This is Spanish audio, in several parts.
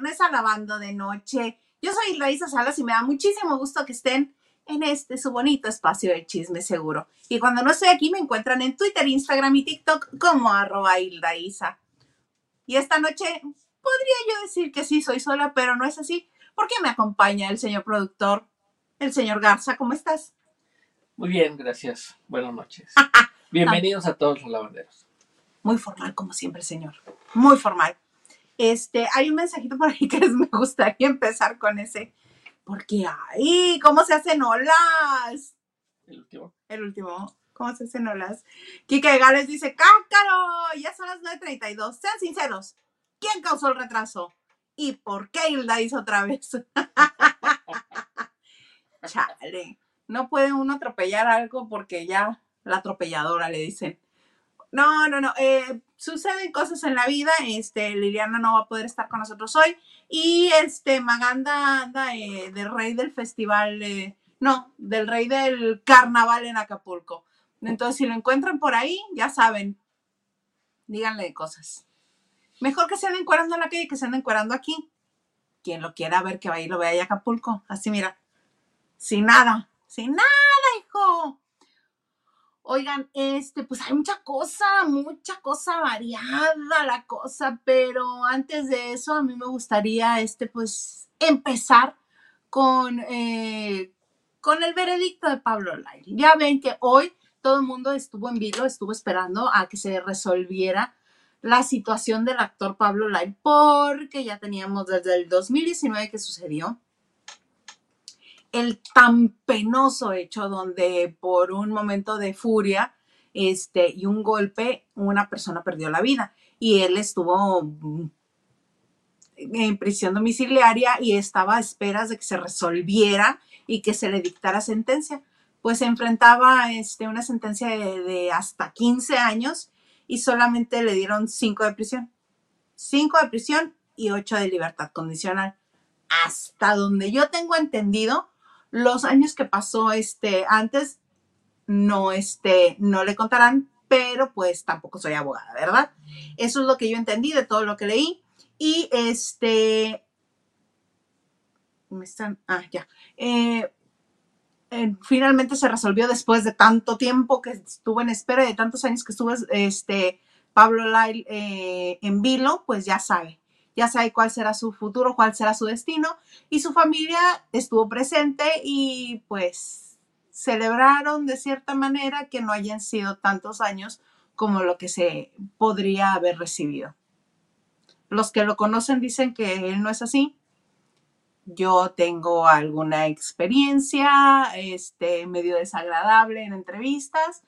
viernes a Lavando de Noche. Yo soy Raíza Salas y me da muchísimo gusto que estén en este su bonito espacio de chisme seguro. Y cuando no estoy aquí me encuentran en Twitter, Instagram y TikTok como arroba Isa. Y esta noche podría yo decir que sí, soy sola, pero no es así, porque me acompaña el señor productor, el señor Garza. ¿Cómo estás? Muy bien, gracias. Buenas noches. Bienvenidos a todos los lavanderos. Muy formal, como siempre, señor. Muy formal. Este, hay un mensajito por ahí que me gustaría empezar con ese. Porque ahí, ¿cómo se hacen olas? El último. El último. ¿Cómo se hacen olas? Kike Gales dice, ¡cácaro! Ya son las 9.32. Sean sinceros. ¿Quién causó el retraso? ¿Y por qué Hilda hizo otra vez? Chale. No puede uno atropellar algo porque ya la atropelladora le dicen. No, no, no. Eh, suceden cosas en la vida. Este, Liliana no va a poder estar con nosotros hoy. Y este, Maganda anda eh, del rey del festival, no, del rey del carnaval en Acapulco. Entonces, si lo encuentran por ahí, ya saben, díganle cosas. Mejor que se anden encuerando en la calle que se anden encuerando aquí. Quien lo quiera ver, que vaya y lo vea a Acapulco. Así, mira. Sin nada. Sin nada, hijo. Oigan, este, pues hay mucha cosa, mucha cosa variada la cosa, pero antes de eso a mí me gustaría, este, pues, empezar con, eh, con el veredicto de Pablo Lai. Ya ven que hoy todo el mundo estuvo en vilo, estuvo esperando a que se resolviera la situación del actor Pablo Lai, porque ya teníamos desde el 2019 que sucedió el tan penoso hecho donde por un momento de furia este, y un golpe una persona perdió la vida y él estuvo en prisión domiciliaria y estaba a esperas de que se resolviera y que se le dictara sentencia. Pues se enfrentaba este, una sentencia de, de hasta 15 años y solamente le dieron 5 de prisión. 5 de prisión y 8 de libertad condicional. Hasta donde yo tengo entendido, los años que pasó este, antes no, este, no le contarán, pero pues tampoco soy abogada, ¿verdad? Eso es lo que yo entendí de todo lo que leí. Y este, me están, ah, ya. Eh, eh, finalmente se resolvió después de tanto tiempo que estuvo en espera, de tantos años que estuvo este, Pablo Lyle eh, en vilo, pues ya sabe ya sabe cuál será su futuro, cuál será su destino, y su familia estuvo presente y pues celebraron de cierta manera que no hayan sido tantos años como lo que se podría haber recibido. Los que lo conocen dicen que él no es así. Yo tengo alguna experiencia este, medio desagradable en entrevistas.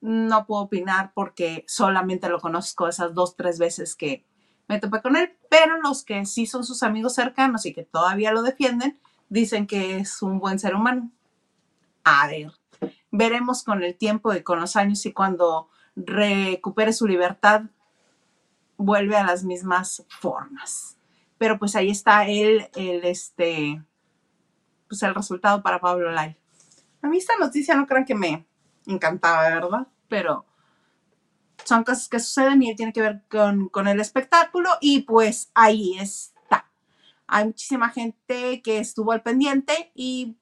No puedo opinar porque solamente lo conozco esas dos, tres veces que, me topé con él, pero los que sí son sus amigos cercanos y que todavía lo defienden, dicen que es un buen ser humano. A ver, veremos con el tiempo y con los años y cuando recupere su libertad, vuelve a las mismas formas. Pero pues ahí está el, el este, pues el resultado para Pablo Lai. A mí esta noticia no crean que me encantaba, ¿verdad? Pero son cosas que suceden y tiene que ver con, el espectáculo y pues ahí está. Hay muchísima gente que estuvo al pendiente y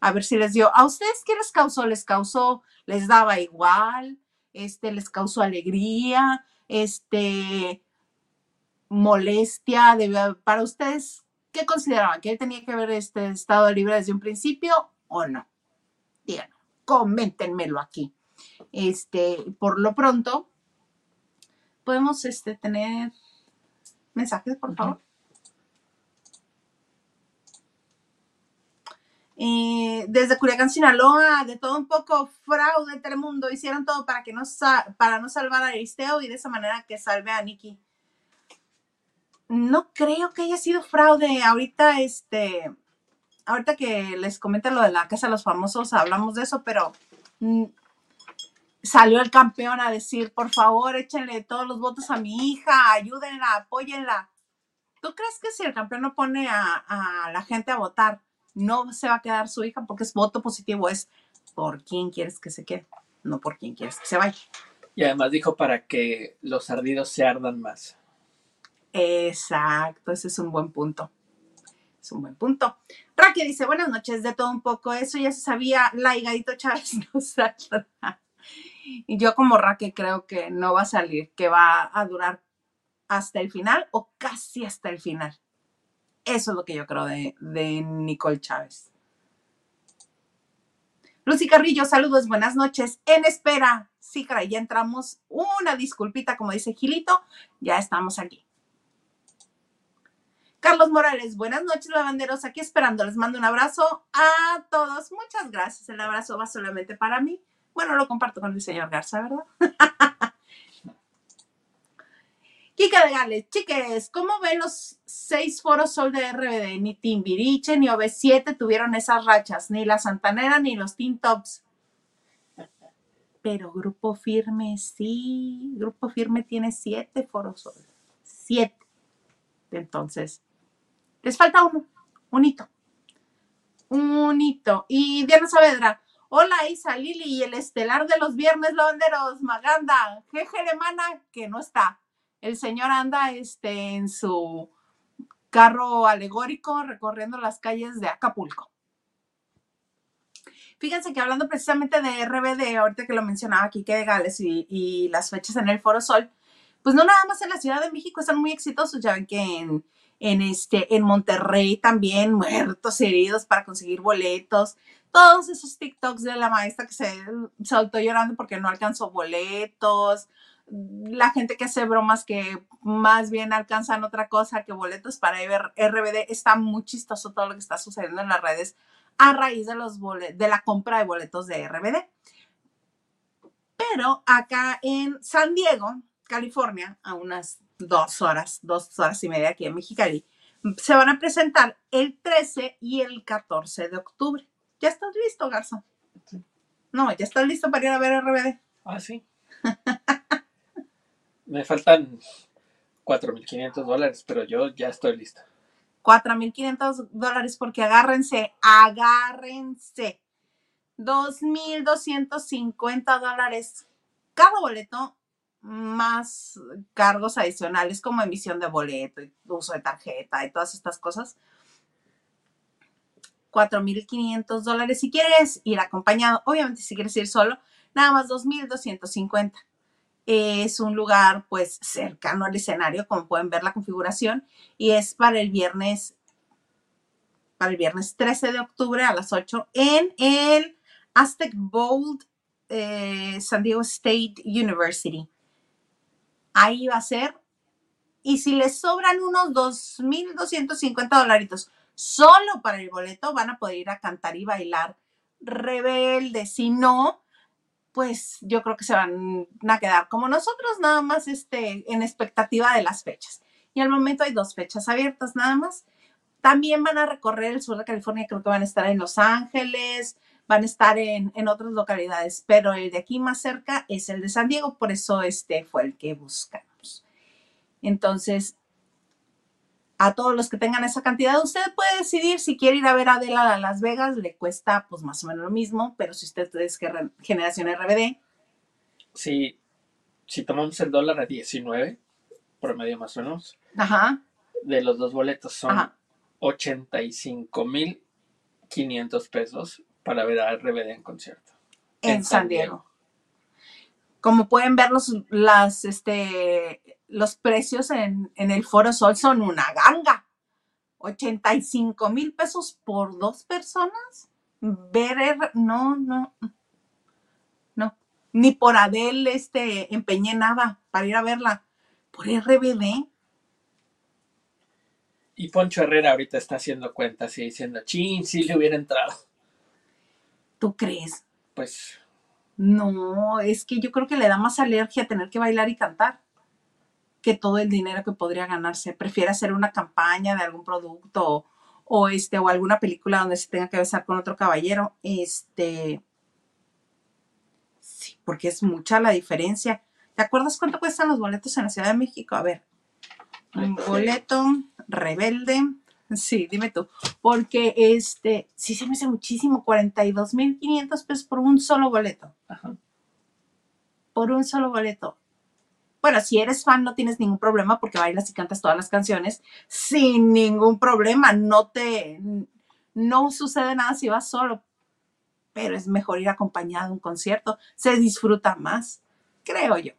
a ver si les dio. ¿A ustedes qué les causó? ¿Les causó? ¿Les daba igual? Este, ¿Les causó alegría? Este, molestia? para ustedes, ¿qué consideraban? ¿Que él tenía que haber este, estado libre desde un principio o no? Díganlo, coméntenmelo aquí. Este, por lo pronto, podemos este, tener mensajes, por favor. Eh, desde Culiacán, Sinaloa, de todo un poco, fraude, Telemundo, hicieron todo para que no para no salvar a Aristeo y de esa manera que salve a Nikki. No creo que haya sido fraude. Ahorita, este, ahorita que les comento lo de la Casa de los Famosos, hablamos de eso, pero mm, salió el campeón a decir, por favor, échenle todos los votos a mi hija, ayúdenla, apóyenla. ¿Tú crees que si el campeón no pone a, la gente a votar, no se va a quedar su hija porque es voto positivo? Es por quién quieres que se quede, no por quién quieres que se vaya. Y además dijo para que los ardidos se ardan más. Exacto, ese es un buen punto. Es un buen punto. Raquel dice, buenas noches, de todo un poco, eso ya se sabía, la higadito Chávez no saldrá. Y yo como Raquel creo que no va a salir, que va a durar hasta el final o casi hasta el final. Eso es lo que yo creo de, de Nicole Chávez. Lucy Carrillo, saludos, buenas noches. En espera. Sí, caray, ya entramos. Una disculpita, como dice Gilito, ya estamos aquí. Carlos Morales, buenas noches, lavanderos. Aquí esperando. Les mando un abrazo a todos. Muchas gracias. El abrazo va solamente para mí. Bueno, lo comparto con el señor Garza, ¿verdad? Kika de Gales, chiques, ¿cómo ven los seis foros Sol de RBD? Ni Timbiriche ni OV7 tuvieron esas rachas, ni la Santanera ni los Teen Tops. Pero Grupo Firme sí, Grupo Firme tiene siete foros Sol. Siete. Entonces, les falta uno, un hito. Un hito. Y Diana Saavedra, hola Isa, Lili y el estelar de los viernes lavanderos, Maganda, jeje hermana, que no está el señor anda este, en su carro alegórico recorriendo las calles de Acapulco. Fíjense que hablando precisamente de RBD, ahorita que lo mencionaba aquí, que de Gales y, y, las fechas en el Foro Sol, pues no nada más en la Ciudad de México están muy exitosos, ya ven que en, en, este, en Monterrey también muertos, heridos para conseguir boletos, todos esos TikToks de la maestra que se saltó llorando porque no alcanzó boletos, la gente que hace bromas que más bien alcanzan otra cosa que boletos para RBD. Está muy chistoso todo lo que está sucediendo en las redes a raíz de, los de la compra de boletos de RBD. Pero acá en San Diego, California, a unas dos horas, dos horas y media aquí en Mexicali, se van a presentar el 13 y el 14 de octubre. ¿Ya estás listo, Garza? No, ya estás listo para ir a ver RBD. Ah, sí. Me faltan 4.500 dólares, pero yo ya estoy lista. 4.500 dólares porque agárrense, agárrense. 2.250 dólares cada boleto más cargos adicionales como emisión de boleto y uso de tarjeta y todas estas cosas. 4.500 dólares si quieres ir acompañado. Obviamente si quieres ir solo, nada más 2.250 es un lugar pues cercano al escenario, como pueden ver la configuración, y es para el viernes, para el viernes 13 de octubre a las 8 en el Aztec Bold eh, San Diego State University. Ahí va a ser. Y si les sobran unos 2.250 dolaritos solo para el boleto, van a poder ir a cantar y bailar rebelde. Si no, pues yo creo que se van a quedar como nosotros, nada más este, en expectativa de las fechas. Y al momento hay dos fechas abiertas nada más. También van a recorrer el sur de California, creo que van a estar en Los Ángeles, van a estar en, en otras localidades, pero el de aquí más cerca es el de San Diego, por eso este fue el que buscamos. Entonces, a todos los que tengan esa cantidad, usted puede decidir si quiere ir a ver a Adela a Las Vegas, le cuesta pues más o menos lo mismo, pero si usted es generación RBD. Si, si tomamos el dólar a 19, promedio más o menos, Ajá. de los dos boletos son 85.500 pesos para ver a RBD en concierto. En, San Diego. Como pueden ver, los, las, este, los precios en, el Foro Sol son una ganga. 85 mil pesos por dos personas. Ver, no, no, no. Ni por Adel este, empeñé nada para ir a verla. Por RBD. Y Poncho Herrera ahorita está haciendo cuentas y diciendo, chin, si le hubiera entrado. ¿Tú crees? Pues. No, es que yo creo que le da más alergia tener que bailar y cantar que todo el dinero que podría ganarse. Prefiere hacer una campaña de algún producto o, este, o alguna película donde se tenga que besar con otro caballero. Este, sí, porque es mucha la diferencia. ¿Te acuerdas cuánto cuestan los boletos en la Ciudad de México? A ver, un boleto rebelde. Sí, dime tú. Porque este, sí se me hace muchísimo, 42.500 pesos por un solo boleto. Por un solo boleto Bueno, si eres fan no tienes ningún problema porque bailas y cantas todas las canciones sin ningún problema. No te, no sucede nada si vas solo, pero es mejor ir acompañado a un concierto. Se disfruta más, creo yo.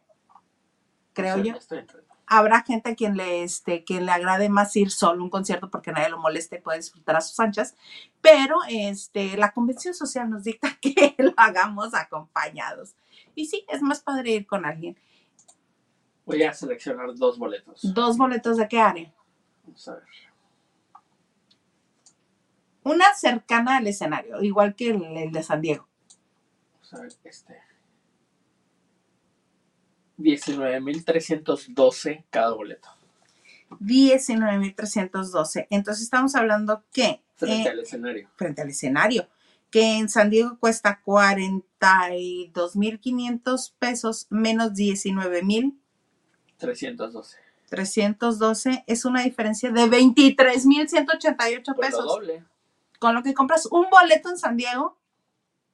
Creo Sí, yo. estoy. Habrá gente a quien le, este, quien le agrade más ir solo a un concierto porque nadie lo moleste y puede disfrutar a sus anchas, pero este, la convención social nos dicta que lo hagamos acompañados. Y sí, es más padre ir con alguien. Voy a seleccionar dos boletos. Dos boletos de qué área? Vamos a ver. Una cercana al escenario, igual que el, el de San Diego. Vamos a ver este. 19.312 cada boleto. 19.312. Entonces estamos hablando que Frente eh, al escenario. frente al escenario, que en San Diego cuesta 42.500 pesos menos 19.312. 312. Es una diferencia de 23.188 Pues lo pesos. doble. Con lo que compras un boleto en San Diego,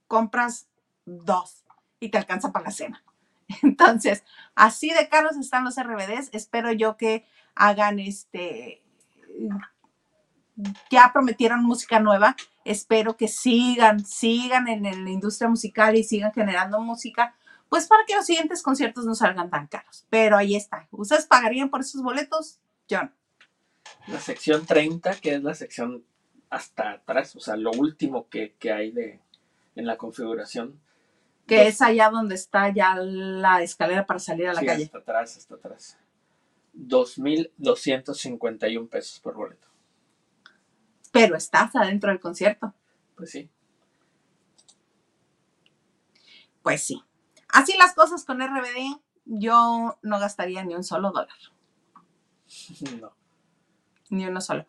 compras dos y te alcanza para la cena. Entonces, así de caros están los RBDs. Espero yo que hagan este. Ya prometieron música nueva. Espero que sigan, sigan en, en la industria musical y sigan generando música, pues para que los siguientes conciertos no salgan tan caros. Pero ahí está. ¿Ustedes pagarían por esos boletos? Yo no. La sección 30, que es la sección hasta atrás, o sea, lo último que, que hay de, en la configuración. Que es allá donde está ya la escalera para salir a la sí, calle. Hasta atrás, hasta atrás. 2.251 pesos por boleto. Pero estás adentro del concierto. Pues sí. Pues sí. Así las cosas con RBD, yo no gastaría ni un solo dólar. No. Ni uno solo.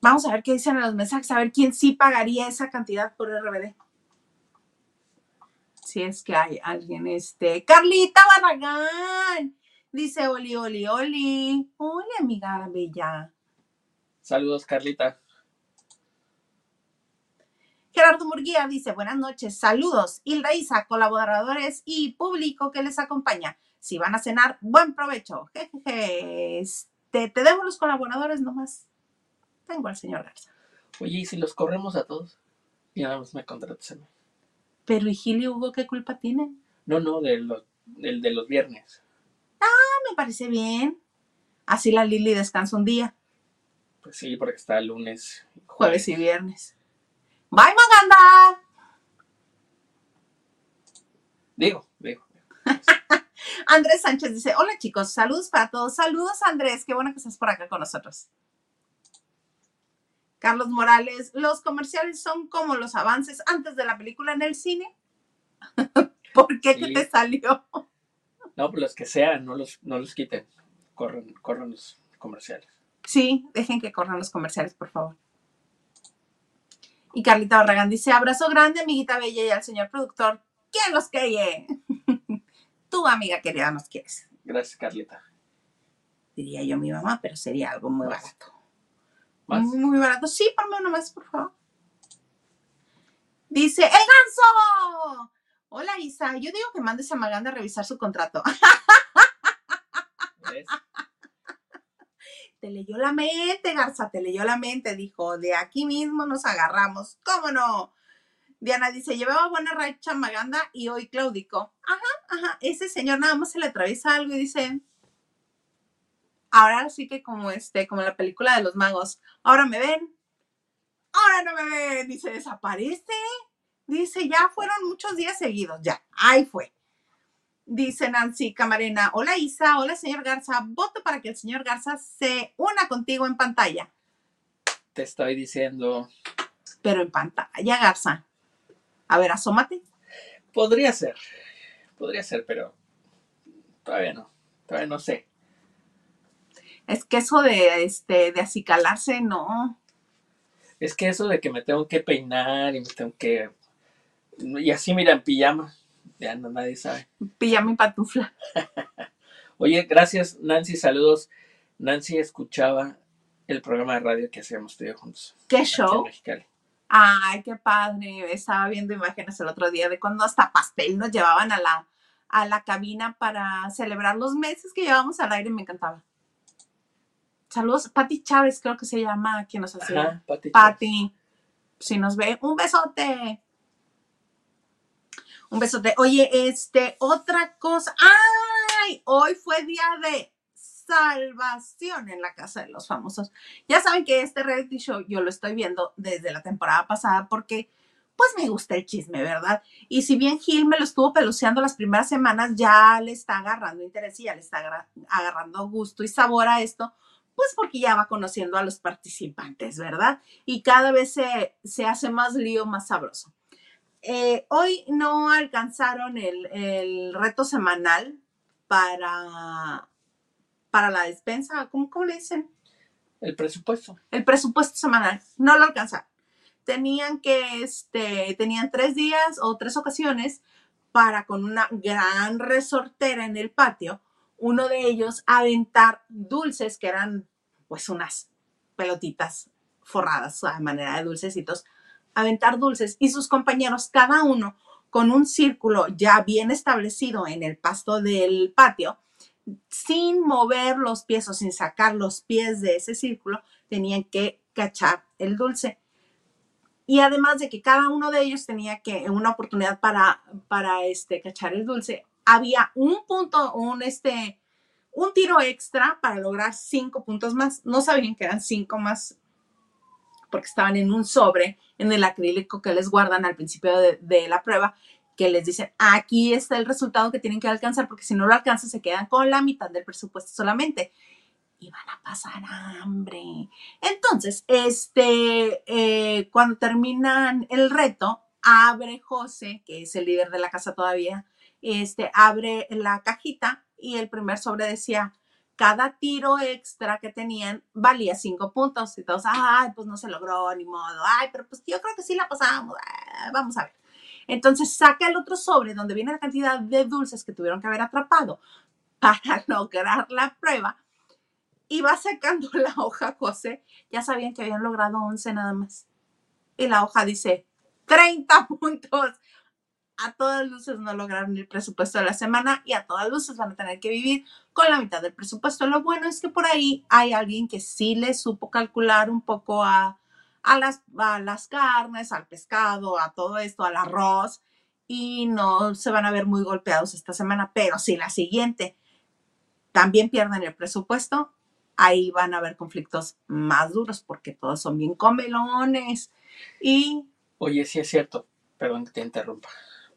Vamos a ver qué dicen en los mensajes, a ver quién sí pagaría esa cantidad por RBD. Si es que hay alguien, este. Carlita Barragán. Dice Oli, Oli, Oli. Hola, amiga bella. Saludos, Carlita. Gerardo Murguía dice, buenas noches, saludos, Hilda Isa, colaboradores y público que les acompaña. Si van a cenar, buen provecho. Jejeje. Este, te debo los colaboradores nomás. Tengo al señor Garza. Oye, ¿y si los corremos a todos? Y nada más me contratas a mí. Pero ¿y Gil y Hugo qué culpa tienen? No, no, de los, del de los viernes. Ah, me parece bien. Así la Lili descansa un día, Pues sí, porque está el lunes. jueves y viernes. Bye, Maganda. Digo, digo. Andrés Sánchez dice, hola chicos, saludos para todos. Saludos Andrés, qué bueno que estás por acá con nosotros. Carlos Morales, los comerciales son como los avances antes de la película en el cine. ¿Por qué? ¿Qué Sí. te salió? No, pues los que sean, no los, no los quiten. Corran, corran los comerciales. Sí, dejen que corran los comerciales, por favor. Y Carlita Barragán dice, abrazo grande, amiguita bella, y al señor productor. ¿Quién los quiere? Tú, amiga querida, nos quieres. Gracias, Carlita. Diría yo mi mamá, pero sería algo muy barato. ¿Más? Muy, barato. Sí, ponme uno más, por favor. Dice, ¡El ganso! Hola, Isa. Yo digo que mandes a Maganda a revisar su contrato. ¿Ves? Te leyó la mente, Garza, te leyó la mente. Dijo, de aquí mismo nos agarramos. ¿Cómo no? Diana dice, llevaba buena racha Maganda y hoy claudicó. Ajá, ajá. Ese señor nada más se le atraviesa algo y dice, ahora sí que como este, como la película de los magos, ahora me ven, ahora no me ven, y se desaparece. Dice, ya fueron muchos días seguidos, ya, ahí fue. Dice Nancy Camarena, hola Isa, hola señor Garza, voto para que el señor Garza se una contigo en pantalla. Te estoy diciendo. Pero en pantalla, Garza. A ver, asómate. Podría ser. Podría ser, pero todavía no. Todavía no sé. Es que eso de, este, de acicalarse, no. Es que eso de que me tengo que peinar y me tengo que. Y así, mira, en pijama. Ya no, nadie sabe. Pijama y pantufla. Oye, gracias, Nancy. Saludos. Nancy escuchaba el programa de radio que hacíamos tú y yo juntos. ¿Qué en show? Ay, qué padre. Estaba viendo imágenes el otro día de cuando hasta pastel nos llevaban a la, a la cabina para celebrar los meses que llevamos al aire, me encantaba. Saludos, Pati Chávez, creo que se llama quien nos hacía. Ajá, Pati. Pati, si nos ve, un besote. Un besote. Oye, este, otra cosa. ¡Ay! Hoy fue día de salvación en la casa de los famosos. Ya saben que este reality show yo lo estoy viendo desde la temporada pasada porque pues me gusta el chisme, ¿verdad? Y si bien Gil me lo estuvo peluceando las primeras semanas, ya le está agarrando interés y ya le está agarrando gusto y sabor a esto, pues porque ya va conociendo a los participantes, ¿verdad? Y cada vez se, se hace más lío, más sabroso. Eh, hoy no alcanzaron el, el reto semanal para, para la despensa, ¿cómo, cómo le dicen? El presupuesto. el presupuesto semanal, no lo alcanzaron. Tenían que, este, tenían tres días o tres ocasiones para con una gran resortera en el patio, uno de ellos aventar dulces que eran pues unas pelotitas forradas a manera de dulcecitos, aventar dulces y sus compañeros, cada uno con un círculo ya bien establecido en el pasto del patio, sin mover los pies o sin sacar los pies de ese círculo, tenían que cachar el dulce. Y además de que cada uno de ellos tenía que una oportunidad para, para este, cachar el dulce, había un punto, un, este, un tiro extra para lograr cinco puntos más. No sabían que eran cinco más porque estaban en un sobre en el acrílico que les guardan al principio de, de la prueba, que les dicen, aquí está el resultado que tienen que alcanzar, porque si no lo alcanzan se quedan con la mitad del presupuesto solamente y van a pasar hambre. Entonces, este, eh, cuando terminan el reto, abre José, que es el líder de la casa todavía, este, abre la cajita y el primer sobre decía, cada tiro extra que tenían valía cinco puntos. Y todos, ay, pues no se logró, ni modo. Ay, pero pues yo creo que sí la pasamos. Ah, vamos a ver. Entonces saca el otro sobre donde viene la cantidad de dulces que tuvieron que haber atrapado para lograr la prueba y va sacando la hoja, José. Ya sabían que habían logrado 11 nada más. Y la hoja dice 30 puntos. A todas luces no lograron el presupuesto de la semana y a todas luces van a tener que vivir con la mitad del presupuesto. Lo bueno es que por ahí hay alguien que sí le supo calcular un poco a, a, las, a las carnes, al pescado, a todo esto, al arroz y no se van a ver muy golpeados esta semana. Pero si la siguiente también pierden el presupuesto, ahí van a haber conflictos más duros porque todos son bien comelones. Y Oye, sí es cierto. Perdón que te interrumpa.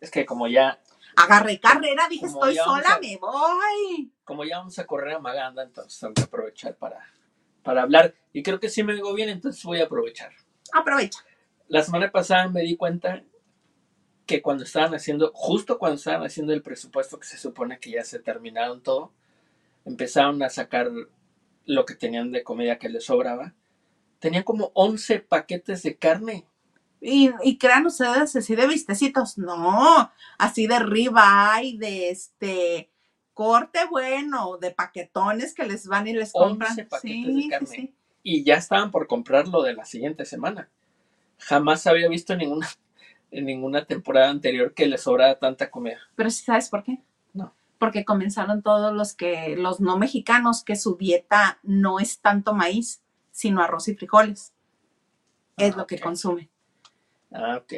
Es que como ya, agarré carrera, dije, estoy sola, a- me voy. como ya vamos a correr a Maganda, entonces tengo que aprovechar para, para hablar. Y creo que sí me digo bien, entonces voy a aprovechar. Aprovecha. La semana pasada me di cuenta que cuando estaban haciendo, justo cuando estaban haciendo el presupuesto, que se supone que ya se terminaron todo, empezaron a sacar lo que tenían de comida que les sobraba. Tenían como 11 paquetes de carne. Y, y crean ustedes así de vistecitos. No, así de ribeye, de este corte bueno, de paquetones que les van y les 11 compran. paquetes Sí, de sí, carne. sí. Y ya estaban por comprar lo de la siguiente semana. Jamás había visto en ninguna, en ninguna temporada anterior que les sobrara tanta comida. Pero sí sabes por qué? No. Porque comenzaron todos los que, los no mexicanos, que su dieta no es tanto maíz, sino arroz y frijoles. Es Ah, lo que consumen. Ah, ok.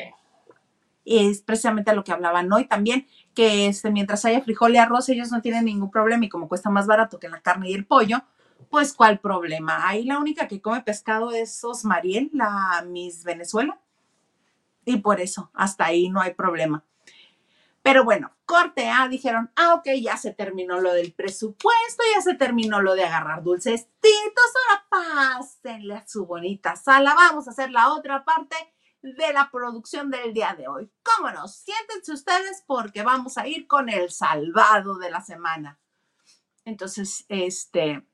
es precisamente lo que hablaban hoy también, que este, mientras haya frijol y arroz, ellos no tienen ningún problema y como cuesta más barato que la carne y el pollo, pues cuál problema. Ahí la única que come pescado es Osmariel, la Miss Venezuela, y por eso hasta ahí no hay problema. Pero bueno, corte A, dijeron, ah, ok, ya se terminó lo del presupuesto, ya se terminó lo de agarrar dulcecitos, ahora pásenle a su bonita sala, vamos a hacer la otra parte de la producción del día de hoy. ¿Cómo no? Siéntense ustedes porque vamos a ir con el salvado de la semana. Entonces, este,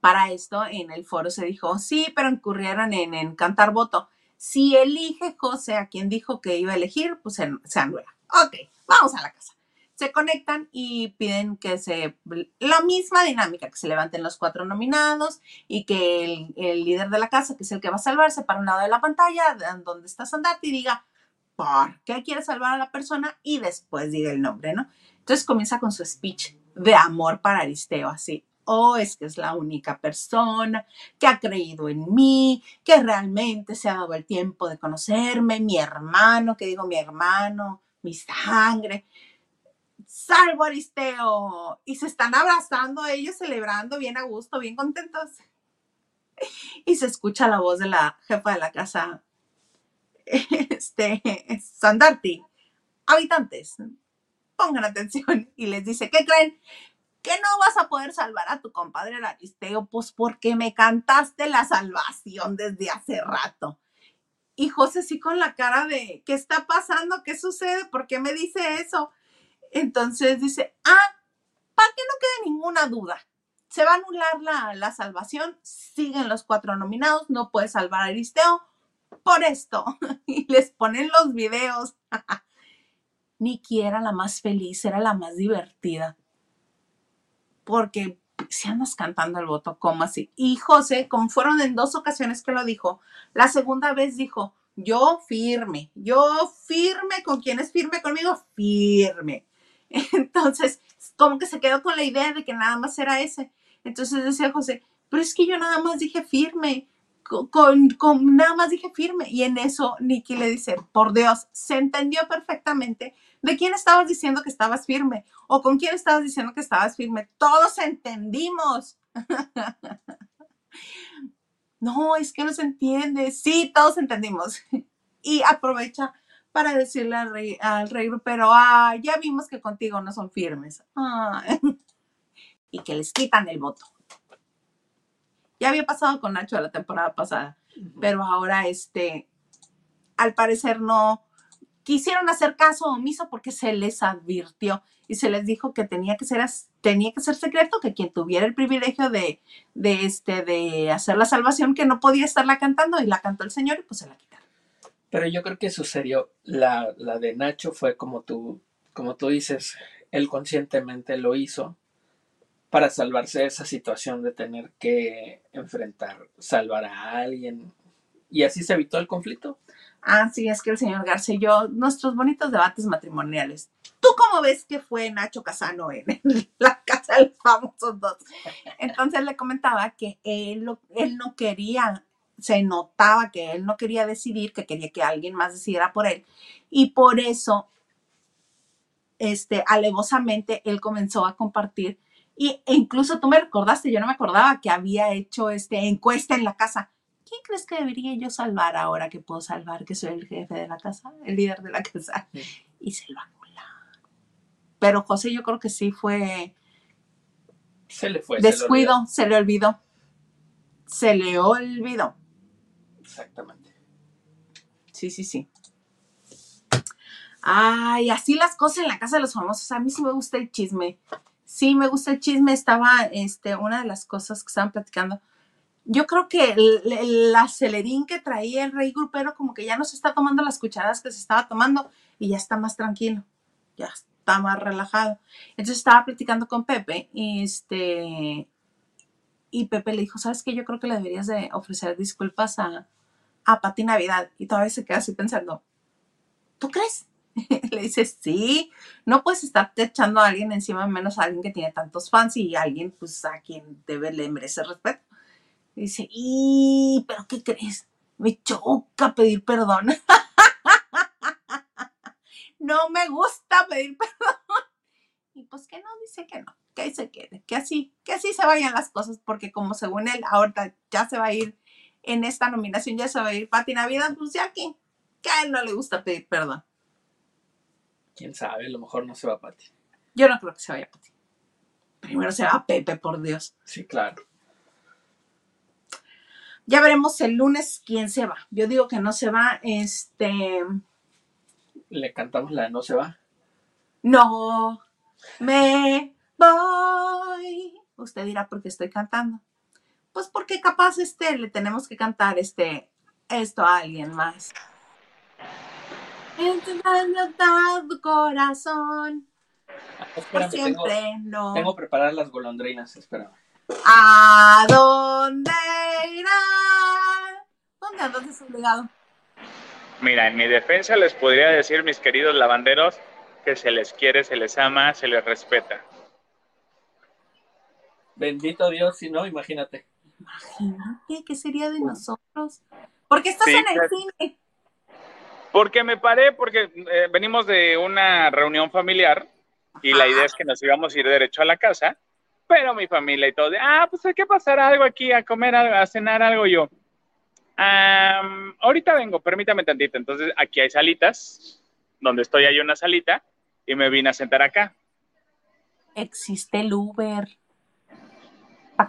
para esto en el foro se dijo, sí, pero incurrieron en, en cantar voto. Si elige José a quien dijo que iba a elegir, pues se, se anula. Ok, vamos a la casa. Se conectan y piden que se, la misma dinámica, que se levanten los cuatro nominados y que el, el líder de la casa, que es el que va a salvarse, para un lado de la pantalla, de- donde está Sandati, diga, por qué quiere salvar a la persona y después diga el nombre, ¿no? Entonces comienza con su speech de amor para Aristeo, así. Oh, es que es la única persona que ha creído en mí, que realmente se ha dado el tiempo de conocerme, mi hermano, que digo mi hermano, mi sangre. Salvo Aristeo. Y se están abrazando ellos, celebrando bien a gusto, bien contentos. Y se escucha la voz de la jefa de la casa, este, Sandarti. Habitantes, pongan atención. Y les dice, ¿qué creen? que no vas a poder salvar a tu compadre Aristeo, pues porque me cantaste la salvación desde hace rato. Y José sí con la cara de, ¿qué está pasando? ¿Qué sucede? ¿Por qué me dice eso? Entonces dice, ah, para que no quede ninguna duda, se va a anular la, la salvación, siguen los cuatro nominados, no puede salvar a Aristeo por esto. Y les ponen los videos. Niki era la más feliz, era la más divertida porque si andas cantando el voto, ¿cómo así? Y José, como fueron en dos ocasiones que lo dijo, la segunda vez dijo, yo firme, yo firme, ¿con quién es firme conmigo? Firme. Entonces, como que se quedó con la idea de que nada más era ese. Entonces decía José, pero es que yo nada más dije firme, con, con, nada más dije firme. Y en eso Nicky le dice, por Dios, se entendió perfectamente de quién estabas diciendo que estabas firme o con quién estabas diciendo que estabas firme. Todos entendimos. no, es que no se entiende. Sí, todos entendimos. y aprovecha para decirle al rey, al rey pero ah, ya vimos que contigo no son firmes. y que les quitan el voto. Ya había pasado con Nacho la temporada pasada, pero ahora este, al parecer no quisieron hacer caso omiso porque se les advirtió y se les dijo que tenía que ser tenía que ser secreto, que quien tuviera el privilegio de, de este de hacer la salvación que no podía estarla cantando y la cantó el Señor y pues se la quitaron. Pero yo creo que sucedió la, la de Nacho fue como tú como tú dices, él conscientemente lo hizo para salvarse de esa situación de tener que enfrentar, salvar a alguien. Y así se evitó el conflicto. Ah, sí, es que el señor García y yo, nuestros bonitos debates matrimoniales. ¿Tú cómo ves que fue Nacho Casano en, la casa de los famosos dos? Entonces le comentaba que él, él no quería, se notaba que él no quería decidir, que quería que alguien más decidiera por él. Y por eso, este, alevosamente, él comenzó a compartir y, e incluso tú me recordaste, yo no me acordaba que había hecho este encuesta en la casa. ¿Quién crees que debería yo salvar ahora que puedo salvar, que soy el jefe de la casa, el líder de la casa? Y se lo anularon. Pero José yo creo que sí fue... Se le fue. Descuido, se le olvidó. Se le olvidó. Exactamente. Sí, sí, sí. Ay, así las cosas en la casa de los famosos. A mí sí me gusta el chisme. Sí, me gusta el chisme. Estaba, este, una de las cosas que estaban platicando. Yo creo que el, acelerín que traía el rey grupero como que ya no se está tomando las cucharadas que se estaba tomando y ya está más tranquilo, ya está más relajado. Entonces estaba platicando con Pepe y este y Pepe le dijo, ¿sabes qué? Yo creo que le deberías de ofrecer disculpas a, a Pati Navidad. Y todavía se queda así pensando, ¿tú crees? Le dice, sí, no puedes estar echando a alguien encima, menos a alguien que tiene tantos fans y alguien pues a quien debe le merece respeto. dice, y, pero ¿qué crees? Me choca pedir perdón. no me gusta pedir perdón. Y pues que no, dice que no, que ahí se quede, que así, que así se vayan las cosas, porque como según él, ahorita ya se va a ir en esta nominación, ya se va a ir Pati Navidad, pues ya que, que a él no le gusta pedir perdón quién sabe, a lo mejor no se va Pati. Yo no creo que se vaya Pati. Primero se va Pepe, por Dios. Sí, claro. Ya veremos el lunes quién se va. Yo digo que no se va, este. ¿Le cantamos la de no se va? No me voy. Usted dirá por qué estoy cantando. Pues porque capaz este le tenemos que cantar este esto a alguien más en tu corazón. Ah, siempre no. Tengo preparadas las golondrinas, espérame. ¿A dónde irá? ¿Dónde andas desobligado? Mira, en mi defensa les podría decir, mis queridos lavanderos, que se les quiere, se les ama, se les respeta. Bendito Dios, si no, imagínate. Imagínate, ¿qué sería de nosotros? ¿Por qué estás en el cine? Porque me paré, porque eh, venimos de una reunión familiar y la idea es que nos íbamos a ir derecho a la casa, pero mi familia y todo, de, ah, pues hay que pasar algo aquí, a comer algo, a cenar algo yo. ahorita vengo, permítame tantito. Entonces, aquí hay salitas, donde estoy hay una salita, y me vine a sentar acá. Existe el Uber.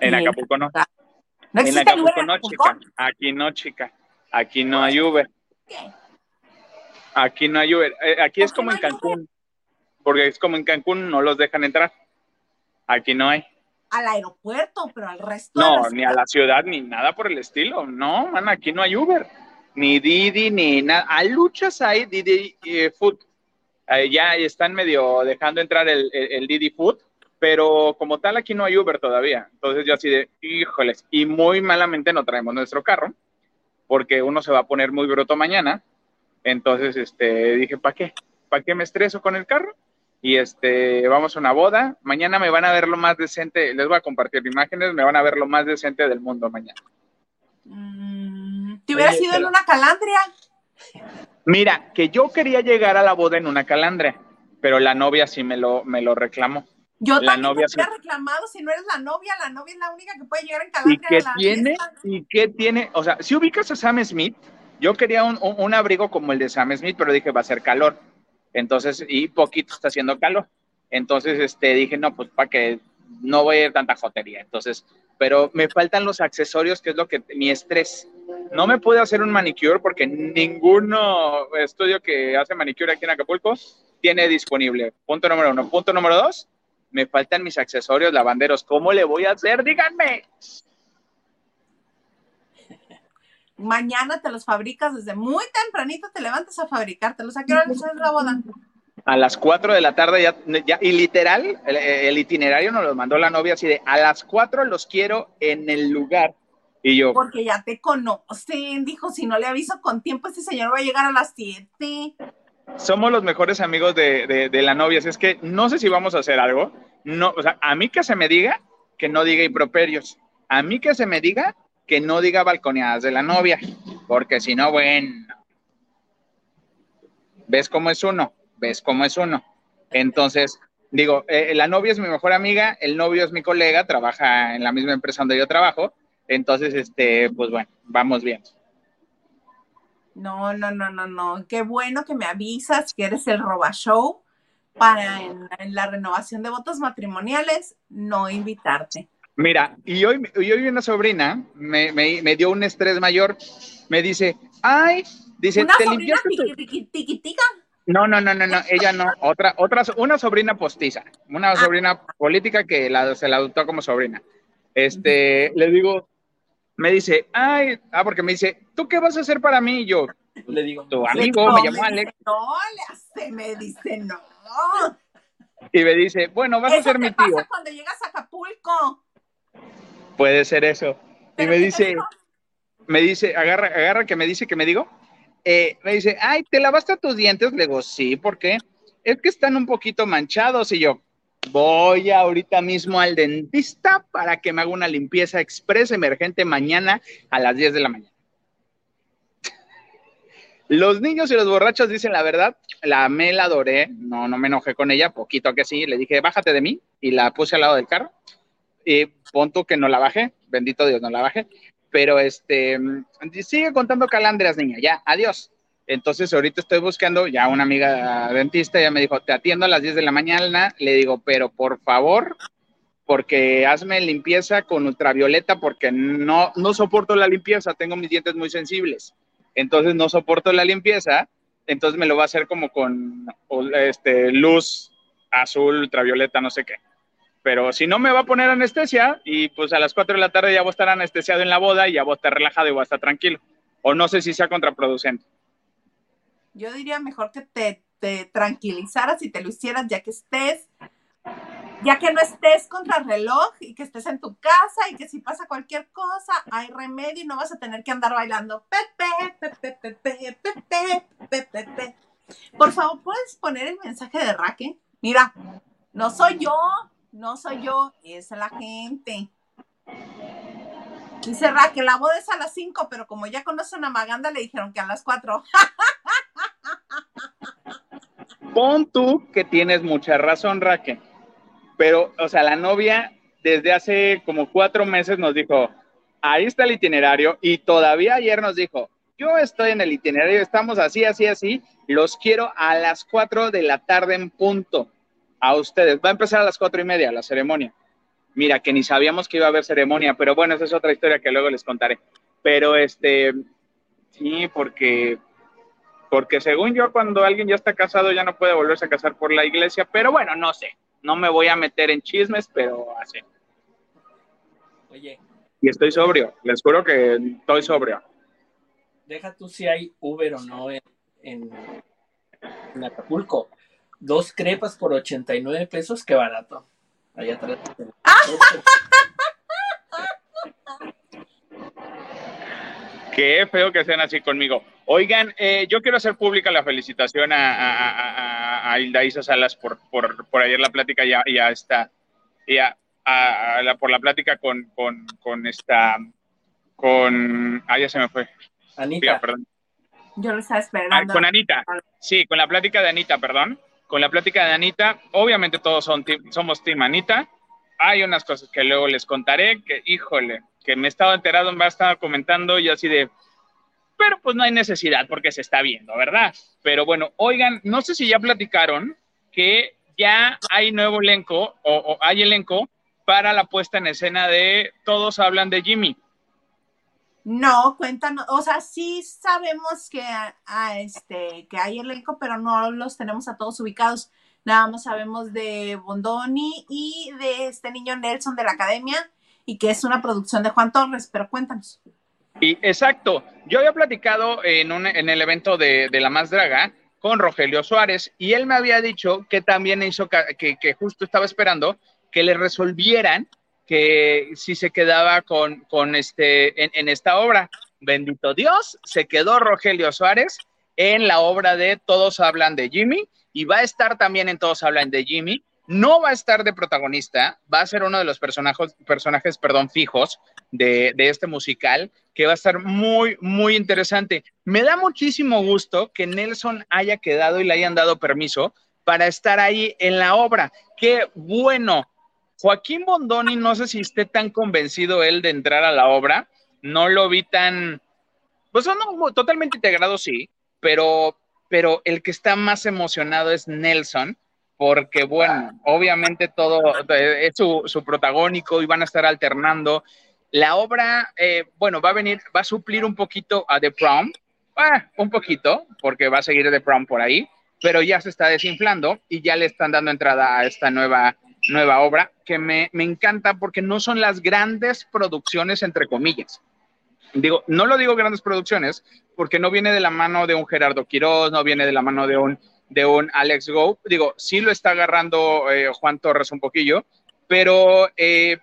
En Acapulco no. ¿No en Acapulco no, chica. Aquí no, chica. Aquí no hay Uber. Aquí no hay Uber. Eh, aquí es como en Cancún. Porque es como en Cancún, no los dejan entrar. Aquí no hay. Al aeropuerto, pero al resto. No, ni a la ciudad, ni nada por el estilo. No, man, aquí no hay Uber. Ni Didi, ni nada. A luchas hay Didi eh, Food. ya están medio dejando entrar el, el Didi Food pero como tal aquí no hay Uber todavía. Entonces yo así de, híjoles, y muy malamente no traemos nuestro carro, porque uno se va a poner muy bruto mañana. Entonces este, dije, ¿para qué? ¿Para qué me estreso con el carro? Y este, vamos a una boda. Mañana me van a ver lo más decente, les voy a compartir imágenes, me van a ver lo más decente del mundo mañana. Mm, ¿Te hubieras ido en una calandria? Mira, que yo quería llegar a la boda en una calandria, pero la novia sí me lo, me lo reclamó. Yo la también novia te reclamado, si no eres la novia, la novia es la única que puede llegar en. ¿Y qué tiene? ¿Y qué tiene? O sea, si ubicas a Sam Smith, yo quería un, un, abrigo como el de Sam Smith, pero dije, va a ser calor. Entonces, y poquito está haciendo calor. Entonces, este, dije, no, pues para que no voy a ir tanta jotería. Entonces, pero me faltan los accesorios, que es lo que, mi estrés. No me pude hacer un manicure porque ninguno estudio que hace manicure aquí en Acapulco tiene disponible. Punto número uno. Punto número dos, me faltan mis accesorios lavanderos. ¿Cómo le voy a hacer? Díganme. Mañana te los fabricas desde muy tempranito, te levantas a fabricártelos. ¿A qué hora es la boda? A las 4 de la tarde ya, ya y literal, el, itinerario nos lo mandó la novia así de, a las 4 los quiero en el lugar. Y yo. Porque ya te conocen, dijo, si no le aviso con tiempo, este señor va a llegar a las 7 somos los mejores amigos de, la novia. Así es que no sé si vamos a hacer algo. No, o sea, a mí que se me diga que no diga improperios. A mí que se me diga que no diga balconeadas de la novia. Porque si no, bueno. ¿Ves cómo es uno? ¿Ves cómo es uno? Entonces, digo, eh, la novia es mi mejor amiga, el novio es mi colega, trabaja en la misma empresa donde yo trabajo. Entonces, este, pues bueno, vamos bien. No, no, no, no, no. Qué bueno que me avisas que eres el roba show para en, la renovación de votos matrimoniales no invitarte. Mira, y hoy, hoy una sobrina me, me, dio un estrés mayor. Me dice, ay, dice, ¿Una ¿te sobrina tiquitica? No, no, no, no, no, ella no. Otra, otra, una sobrina postiza, una ah. sobrina política que la, se la adoptó como sobrina. Este, le digo, me dice, ay, ah, porque me dice, ¿tú qué vas a hacer para mí? Y yo, le digo, tu amigo me llamó Alex. No, le hace, me dice, no. Y me dice, bueno, vas a ser mi tío. Pasa cuando llegas a Acapulco. Puede ser eso. Y me dice, me dice, agarra, agarra que me dice que me digo. Eh, me dice, ay, ¿te lavaste tus dientes? Le digo, sí, ¿por qué? Es que están un poquito manchados. Y yo, Voy ahorita mismo al dentista para que me haga una limpieza expresa emergente mañana a las 10 de la mañana. Los niños y los borrachos dicen la verdad, la amé, la adoré, no, no me enojé con ella, poquito que sí, le dije, bájate de mí. Y la puse al lado del carro. Y punto que no la bajé, bendito Dios, no la bajé, pero este, sigue contando calandrias, niña, ya, adiós. Entonces ahorita estoy buscando ya una amiga dentista, ya me dijo, te atiendo a las 10 de la mañana, le digo, pero por favor, porque hazme limpieza con ultravioleta porque no, no soporto la limpieza, tengo mis dientes muy sensibles. Entonces no soporto la limpieza, entonces me lo va a hacer como con este, luz azul, ultravioleta, no sé qué. Pero si no me va a poner anestesia y pues a las 4 de la tarde ya voy a estar anestesiado en la boda y ya voy a estar relajado y voy a estar tranquilo. O no sé si sea contraproducente. Yo diría mejor que te, te tranquilizaras y te lo hicieras ya que estés ya que no estés contra el reloj y que estés en tu casa y que si pasa cualquier cosa, hay remedio y no vas a tener que andar bailando. Pepe, pepe, pepe, pepe, pepe, pepe. Por favor, ¿puedes poner el mensaje de Raque? Mira, no soy yo, no soy yo, es la gente. Dice Raque, la boda es a las 5, pero como ya conocen a Maganda, le dijeron que a las 4. Pon tú que tienes mucha razón, Raque pero, o sea, la novia desde hace como cuatro meses nos dijo, ahí está el itinerario y todavía ayer nos dijo, yo estoy en el itinerario, estamos así, así, así, los quiero a las cuatro de la tarde en punto. A ustedes. Va a empezar a las cuatro y media la ceremonia. Mira, que ni sabíamos que iba a haber ceremonia, pero bueno, esa es otra historia que luego les contaré. Pero este, sí, porque, porque según yo, cuando alguien ya está casado, ya no puede volverse a casar por la iglesia, pero bueno, no sé no me voy a meter en chismes, pero así. Oye. Y estoy sobrio, les juro que estoy sobrio. Deja tú si hay Uber o no en, en, Acapulco. Dos crepas por 89 pesos, qué barato. Allá atrás. Qué feo que sean así conmigo. Oigan, eh, yo quiero hacer pública la felicitación a, a, Hilda Isa Salas por, por, por, ayer la plática ya, ya está, ya, la, por la plática con, con, con, esta, con, ah, ya se me fue. Anita. perdón. Yo lo estaba esperando. Ah, con Anita, sí, con la plática de Anita, perdón. Con la plática de Anita, obviamente todos son somos Team Anita. Hay unas cosas que luego les contaré que, híjole, que me estaba enterado, me estaba comentando y así de, pero pues no hay necesidad porque se está viendo, ¿verdad? Pero bueno, oigan, no sé si ya platicaron que ya hay nuevo elenco o, hay elenco para la puesta en escena de Todos hablan de Jimmy. No, cuéntanos, o sea, sí sabemos que, este, que hay elenco, pero no los tenemos a todos ubicados. Nada más sabemos de Bondoni y de este niño Nelson de la academia y que es una producción de Juan Torres, pero cuéntanos. Y exacto, yo había platicado en, un, en el evento de, La Más Draga con Rogelio Suárez y él me había dicho que también hizo, que, que justo estaba esperando que le resolvieran que si se quedaba con, con este, en, en esta obra. Bendito Dios, se quedó Rogelio Suárez en la obra de Todos hablan de Jimmy y va a estar también en Todos hablan de Jimmy no va a estar de protagonista, va a ser uno de los personajes, personajes perdón, fijos de, este musical, que va a estar muy, muy interesante. Me da muchísimo gusto que Nelson haya quedado y le hayan dado permiso para estar ahí en la obra. Qué bueno. Joaquín Bondoni, no sé si esté tan convencido él de entrar a la obra, no lo vi tan, pues no, totalmente integrado, sí, pero, pero el que está más emocionado es Nelson porque bueno, obviamente todo es su, protagónico y van a estar alternando. La obra, eh, bueno, va a venir, va a suplir un poquito a The Prom, ah, un poquito, porque va a seguir The Prom por ahí, pero ya se está desinflando y ya le están dando entrada a esta nueva, nueva obra que me, me encanta porque no son las grandes producciones, entre comillas. Digo, no lo digo grandes producciones porque no viene de la mano de un Gerardo Quiroz, no viene de la mano de un de un Alex Go. Digo, sí lo está agarrando eh, Juan Torres un poquillo, pero eh,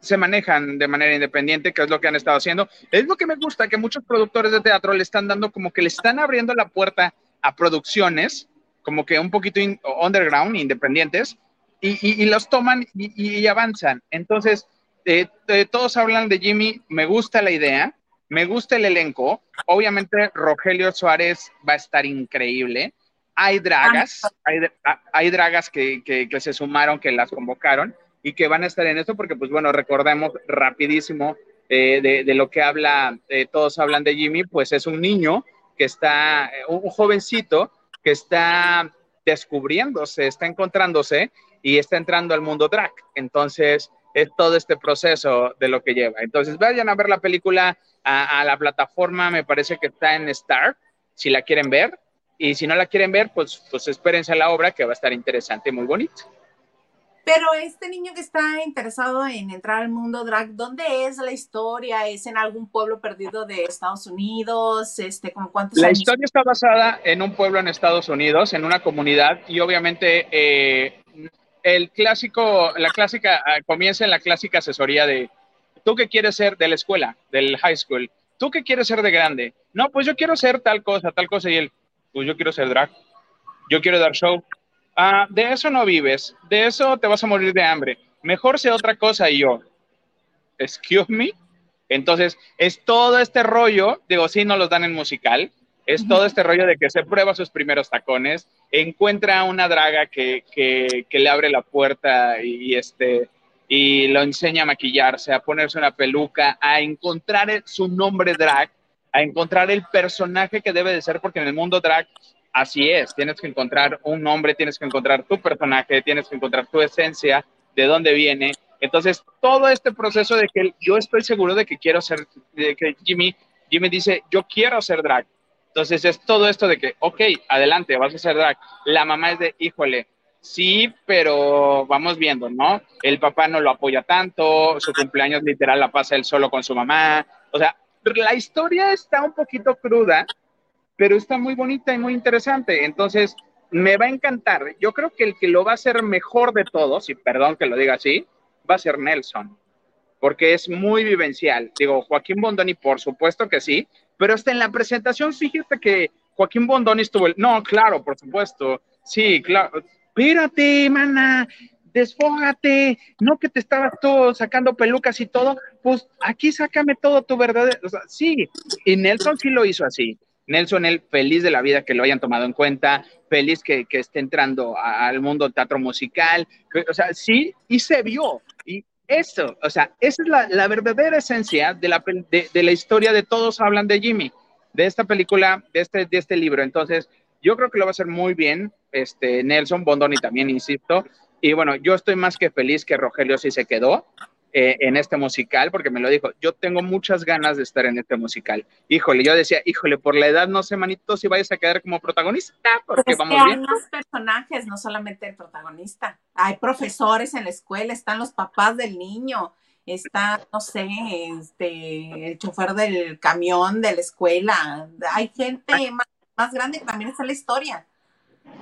se manejan de manera independiente, que es lo que han estado haciendo. Es lo que me gusta, que muchos productores de teatro le están dando como que le están abriendo la puerta a producciones, como que un poquito underground, independientes, y, los toman y, avanzan. Entonces, eh, todos hablan de Jimmy, me gusta la idea, me gusta el elenco. Obviamente, Rogelio Suárez va a estar increíble hay dragas, ah, hay, dragas que, se sumaron, que las convocaron y que van a estar en esto porque, pues bueno, recordemos rapidísimo eh, de, lo que habla, eh, todos hablan de Jimmy, pues es un niño que está, eh, un jovencito que está descubriéndose, está encontrándose y está entrando al mundo drag. Entonces, es todo este proceso de lo que lleva. Entonces, vayan a ver la película a, a la plataforma, me parece que está en Star, si la quieren ver. Y si no la quieren ver, pues, pues espérense a la obra que va a estar interesante y muy bonita. Pero este niño que está interesado en entrar al mundo drag, ¿dónde es la historia? ¿Es en algún pueblo perdido de Estados Unidos? Este, ¿con cuántos la historia está basada en un pueblo en Estados Unidos, en una comunidad, y obviamente eh, el clásico, la clásica, ah, comienza en la clásica asesoría de, ¿tú qué quieres ser de la escuela, del high school? ¿Tú qué quieres ser de grande? No, pues yo quiero ser tal cosa, tal cosa. Y él, pues yo quiero ser drag. Yo quiero dar show. Ah, de eso no vives. De eso te vas a morir de hambre. Mejor sea otra cosa. Y yo, excuse me. Entonces, es todo este rollo, digo, sí, no los dan en musical, es todo este rollo de que se prueba sus primeros tacones, encuentra una draga que, que, le abre la puerta y, este, y lo enseña a maquillarse, a ponerse una peluca, a encontrar su nombre drag, a encontrar el personaje que debe de ser, porque en el mundo drag así es, tienes que encontrar un nombre, tienes que encontrar tu personaje, tienes que encontrar tu esencia, de dónde viene. Entonces, todo este proceso de que yo estoy seguro de que quiero ser, de que Jimmy, Jimmy dice, yo quiero ser drag, entonces es todo esto de que, ok, adelante, vas a ser drag. La mamá es de, híjole, sí, pero vamos viendo, ¿no? El papá no lo apoya tanto, su cumpleaños literal la pasa él solo con su mamá. O sea, la historia está un poquito cruda, pero está muy bonita y muy interesante. Entonces, me va a encantar. Yo creo que el que lo va a hacer mejor de todos, y perdón que lo diga así, va a ser Nelson, porque es muy vivencial. Digo, Joaquín Bondoni, por supuesto que sí, pero hasta en la presentación, fíjate que Joaquín Bondoni estuvo, el, no, claro, por supuesto, sí, claro, espérate, mana, desfógate, no que te estabas todo sacando pelucas y todo, pues aquí sácame todo tu verdadero, sí, y Nelson sí lo hizo así. Nelson, él feliz de la vida que lo hayan tomado en cuenta, feliz que, que esté entrando al mundo teatro musical, o sea, sí, y se vio, y eso, o sea, esa es la, verdadera esencia de la, de, la historia de Todos hablan de Jimmy, de esta película, de este, de este libro. Entonces, yo creo que lo va a hacer muy bien este Nelson Bondoni también, insisto. Y bueno, yo estoy más que feliz que Rogelio sí se quedó. Eh, en este musical, porque me lo dijo, yo tengo muchas ganas de estar en este musical. Híjole, yo decía, híjole, por la edad no sé, manito, si vayas a quedar como protagonista, porque vamos que bien. Hay más personajes, no solamente el protagonista. Hay profesores en la escuela, están los papás del niño, está, no sé, este, el chofer del camión de la escuela. Hay gente más, más grande que también está en la historia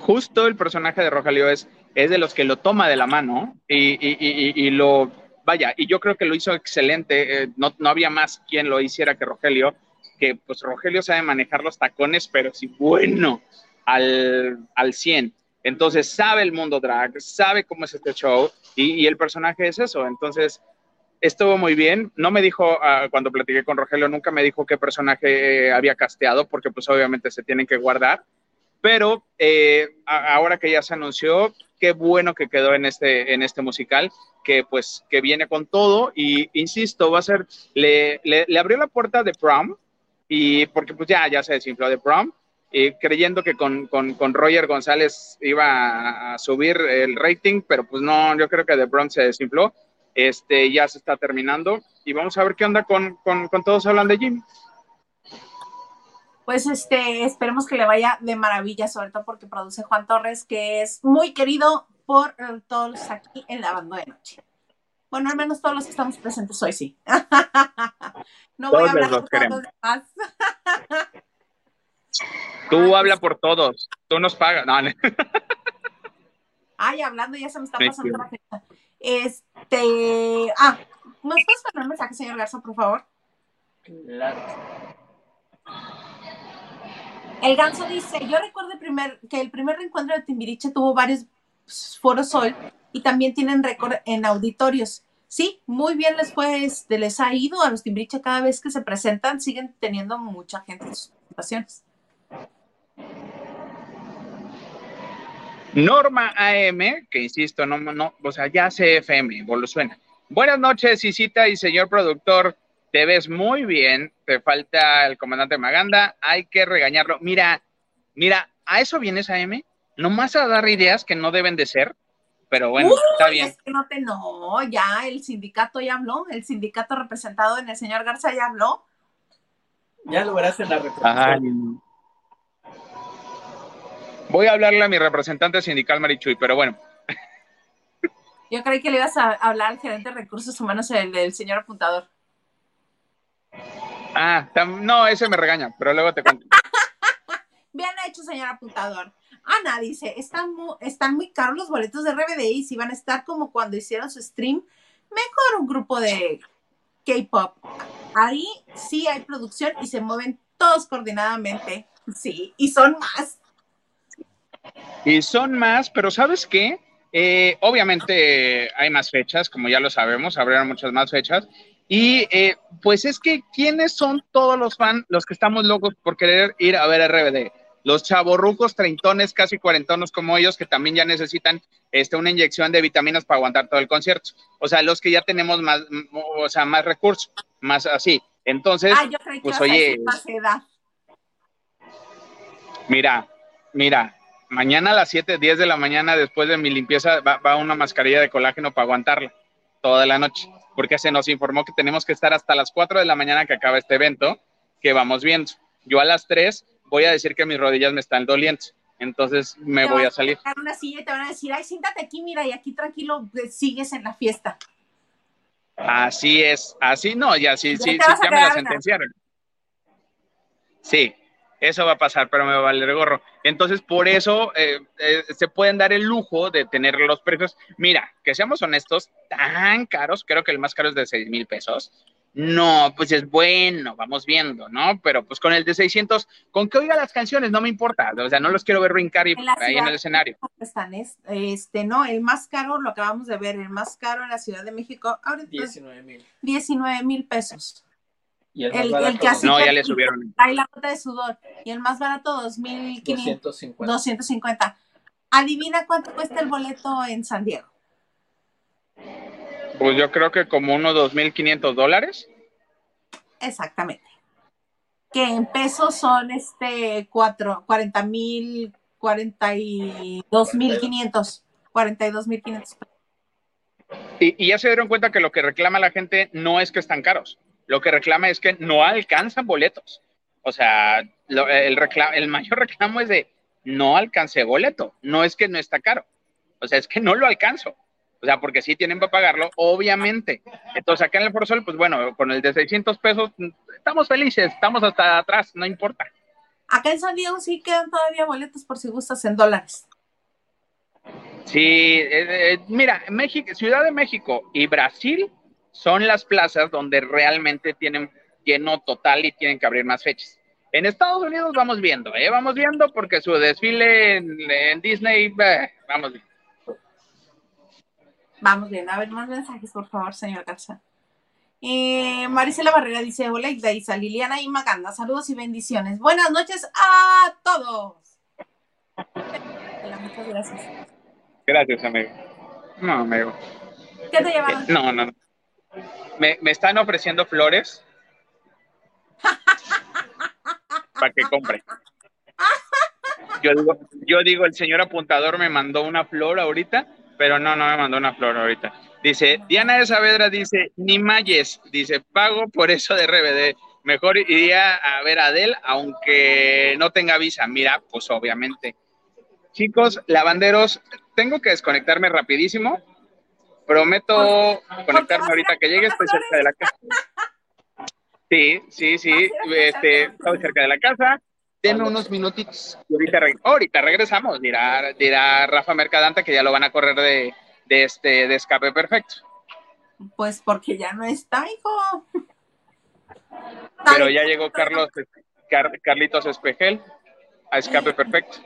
justo el personaje de Rogelio es, es de los que lo toma de la mano y, y, y, y, lo vaya, y yo creo que lo hizo excelente, eh, no, no, había más quien lo hiciera que Rogelio, que pues Rogelio sabe manejar los tacones, pero sí bueno, al, al 100. Entonces sabe el mundo drag, sabe cómo es este show y, el personaje es eso. Entonces estuvo muy bien. No me dijo, uh, cuando platiqué con Rogelio, nunca me dijo qué personaje había casteado, porque pues obviamente se tienen que guardar. Pero eh, ahora que ya se anunció, qué bueno que quedó en este, en este musical, que pues que viene con todo y insisto, va a ser, le, le, le abrió la puerta de prom y porque pues ya, ya se desinfló de prom, y creyendo que con, con, con, Roger González iba a subir el rating, pero pues no, yo creo que de prom se desinfló, este, ya se está terminando y vamos a ver qué onda con, con, con todos hablan de Jimmy pues este, esperemos que le vaya de maravilla, sobre todo porque produce Juan Torres, que es muy querido por eh, todos aquí en la banda de noche. Bueno, al menos todos los que estamos presentes hoy sí. no voy a hablar por todos los demás. Tú habla por todos, tú nos pagas. No, Ay, hablando, ya se me está pasando la fecha. Este, ah, ¿nos puedes poner un mensaje, señor Garza, por favor? Claro. El ganso dice, yo recuerdo el primer, que el primer reencuentro de Timbiriche tuvo varios foros sol y también tienen récord en auditorios. Sí, muy bien les fue, este, les ha ido a los Timbiriche cada vez que se presentan, siguen teniendo mucha gente en sus presentaciones. Norma AM, que insisto, no, no, o sea, ya CFM, suena. Buenas noches, Isita y señor productor te ves muy bien, te falta el comandante Maganda, hay que regañarlo. Mira, mira, a eso vienes a M, nomás a dar ideas que no deben de ser, pero bueno, está bien. Es que no te no, ya el sindicato ya habló, el sindicato representado en el señor Garza ya habló. Ya lo verás en la representación. Voy a hablarle a mi representante sindical Marichuy, pero bueno. Yo creí que le ibas a hablar al gerente de recursos humanos, el, el señor apuntador. Ah, no, ese me regaña, pero luego te cuento. Bien hecho, señor apuntador. Ana dice, están muy, están muy caros los boletos de RBD y si van a estar como cuando hicieron su stream, mejor un grupo de K-pop. Ahí sí hay producción y se mueven todos coordinadamente. Sí, y son más. Y son más, pero ¿sabes qué? Eh, obviamente hay más fechas, como ya lo sabemos, habrá muchas más fechas. Y eh, pues es que, ¿quiénes son todos los fans, los que estamos locos por querer ir a ver RBD? Los chavorrucos, treintones, casi cuarentonos como ellos, que también ya necesitan este, una inyección de vitaminas para aguantar todo el concierto. O sea, los que ya tenemos más, o sea, más recursos, más así. Entonces, Ah, yo pues oye, más edad. Mira, mira, mañana a las 7, 10 de la mañana, después de mi limpieza, va, va una mascarilla de colágeno para aguantarla toda la noche, porque se nos informó que tenemos que estar hasta las 4 de la mañana que acaba este evento, que vamos viendo. Yo a las 3 voy a decir que mis rodillas me están doliendo, entonces me Te voy a salir. una silla y te van a decir, ay, siéntate aquí, mira, y aquí tranquilo eh, sigues en la fiesta. Así es, así no, ya sí, Ya sí, sí, ya me la sentenciaron. Sí, eso va a pasar, pero me va a valer gorro. Entonces, por eso eh, eh, se pueden dar el lujo de tener los precios. Mira, que seamos honestos, tan caros, creo que el más caro es de 6 mil pesos. No, pues es bueno, vamos viendo, ¿no? Pero pues con el de 600, con que oiga las canciones, no me importa. O sea, no los quiero ver brincar y, En ahí en el escenario. Están, es- este, no, el más caro, lo acabamos de ver, el más caro en la Ciudad de México, ahorita es 19 mil. 19 mil pesos. Y el más El, barato, el que así No, ya le subieron. trae la gota de sudor. Y el más barato, 2.500, 250. 250. Adivina cuánto cuesta el boleto en San Diego. Pues yo creo que como unos 2.500 dólares. Exactamente. Que en pesos son este cuatro, 40 mil, 42 mil 500. 42 mil 500. Y, y ya se dieron cuenta que lo que reclama la gente no es que están caros. Lo que reclama es que no alcanzan boletos. O sea, lo- el, mayor reclamo es de no alcancé boleto. No es que no está caro. O sea, es que no lo alcanzo. O sea, porque sí tienen para pagarlo, obviamente. Entonces, acá en el Foro Sol, pues bueno, con el de 600 pesos, estamos felices, estamos hasta atrás, no importa. Acá en San Diego sí quedan todavía boletos por si gustas en dólares. Sí, eh, eh, mira, México, Ciudad de México y Brasil son las plazas donde realmente tienen lleno total y tienen que abrir más fechas. En Estados Unidos vamos viendo, ¿eh? Vamos viendo porque su desfile en, en Disney, eh, vamos viendo. Vamos bien, a ver más mensajes, por favor, señor Garza. Eh, Marisela Barrera dice: Hola, Isa, Liliana y Maganda, saludos y bendiciones. Buenas noches a todos. Hola, muchas gracias. Gracias, amigo. No, amigo. ¿Qué te llevaron? No, no, no. Me, me están ofreciendo flores para que compre. Yo digo, yo digo, el señor apuntador me mandó una flor ahorita, pero no, no me mandó una flor ahorita. Dice, Diana de Saavedra dice, ni mayes, dice, pago por eso de RBD. Mejor iría a ver a Adele, aunque no tenga visa. Mira, pues obviamente. Chicos, lavanderos, tengo que desconectarme rapidísimo. Prometo conectarme ahorita que llegue, estoy cerca de la casa. Sí, sí, sí, este, estoy cerca de la casa. Denme unos minutitos. y Ahorita, reg- ahorita regresamos, dirá, dirá Rafa Mercadante que ya lo van a correr de, de este de escape perfecto. Pues porque ya no está, hijo. Pero ya llegó Carlos, Car- Carlitos Espejel a escape perfecto.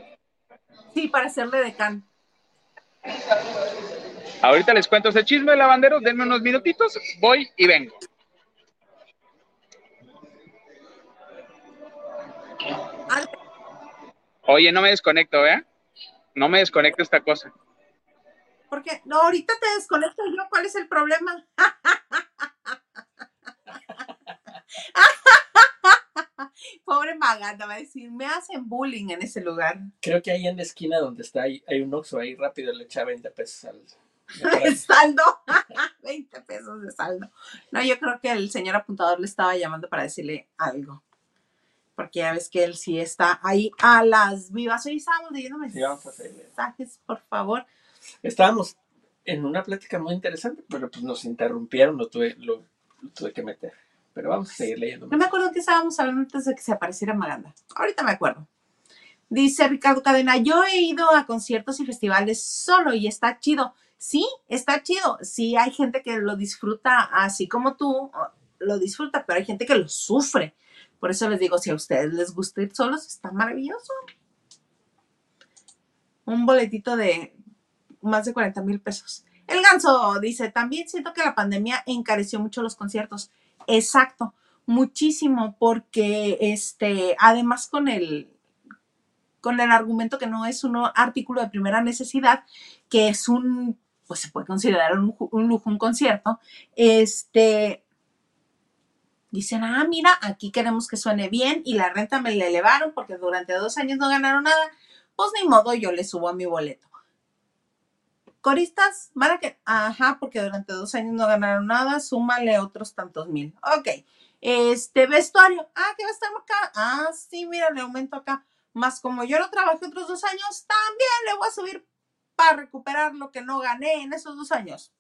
Sí, para hacerle decán. Ahorita les cuento ese chisme de lavanderos, denme unos minutitos, voy y vengo. Oye, no me desconecto, ¿eh? No me desconecto esta cosa. Porque no, ahorita te desconecto yo. ¿Cuál es el problema? Pobre Maganda, va a decir, me hacen bullying en ese lugar. Creo que ahí en la esquina donde está, hay un Oxxo ahí rápido, le echa 20 pesos al. El saldo, 20 pesos de saldo. No, yo creo que el señor apuntador le estaba llamando para decirle algo. Porque ya ves que él sí está ahí a las vivas. Hoy estábamos leyendo mensajes, por favor. Estábamos en una plática muy interesante, pero pues nos interrumpieron, lo tuve, lo, lo tuve que meter. Pero vamos a seguir leyendo. No me acuerdo que estábamos hablando antes de que se apareciera Maganda. Ahorita me acuerdo. Dice Ricardo Cadena, yo he ido a conciertos y festivales solo y está chido. Sí, está chido. Sí, hay gente que lo disfruta así como tú, lo disfruta, pero hay gente que lo sufre. Por eso les digo, si a ustedes les gusta ir solos, está maravilloso. Un boletito de más de 40 mil pesos. El ganso dice, también siento que la pandemia encareció mucho los conciertos. Exacto, muchísimo, porque este, además con el, con el argumento que no es un artículo de primera necesidad, que es un, pues se puede considerar un, un lujo, un concierto, este, dicen, ah, mira, aquí queremos que suene bien y la renta me la elevaron porque durante dos años no ganaron nada, pues ni modo, yo le subo a mi boleto. Coristas, van a que, ajá, porque durante dos años no ganaron nada, súmale otros tantos mil. Ok. Este vestuario, ah, ¿qué va a estar acá? Ah, sí, mira, le aumento acá. Más como yo no trabajé otros dos años, también le voy a subir para recuperar lo que no gané en esos dos años.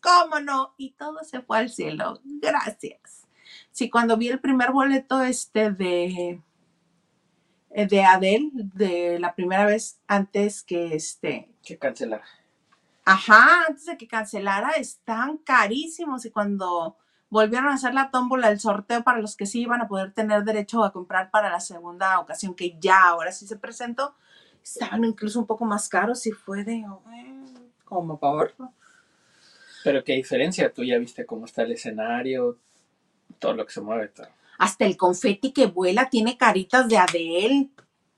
¿Cómo no? Y todo se fue al cielo. Gracias. Sí, cuando vi el primer boleto este de de Adele, de la primera vez antes que este que cancelara. Ajá, antes de que cancelara, están carísimos y cuando volvieron a hacer la tómbola, el sorteo para los que sí iban a poder tener derecho a comprar para la segunda ocasión, que ya ahora sí se presentó, estaban incluso un poco más caros y fue de, oh, como por Pero qué diferencia, tú ya viste cómo está el escenario, todo lo que se mueve. Todo. Hasta el confeti que vuela tiene caritas de Adele.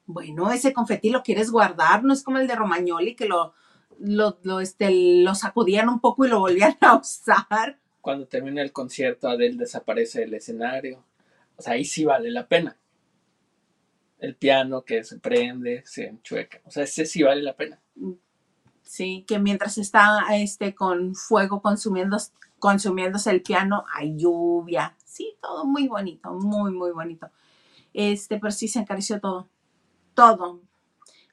Bueno, ese confeti lo quieres guardar, no es como el de Romagnoli que lo lo, este, lo sacudían un poco y lo volvían a usar. Cuando termina el concierto, Adele desaparece del escenario. O sea, ahí sí vale la pena. El piano que se prende, se enchueca. O sea, ese sí vale la pena. Sí, que mientras está este, con fuego consumiendo, consumiéndose el piano, hay lluvia. Sí, todo muy bonito, muy, muy bonito. Este, pero sí se encareció todo. Todo.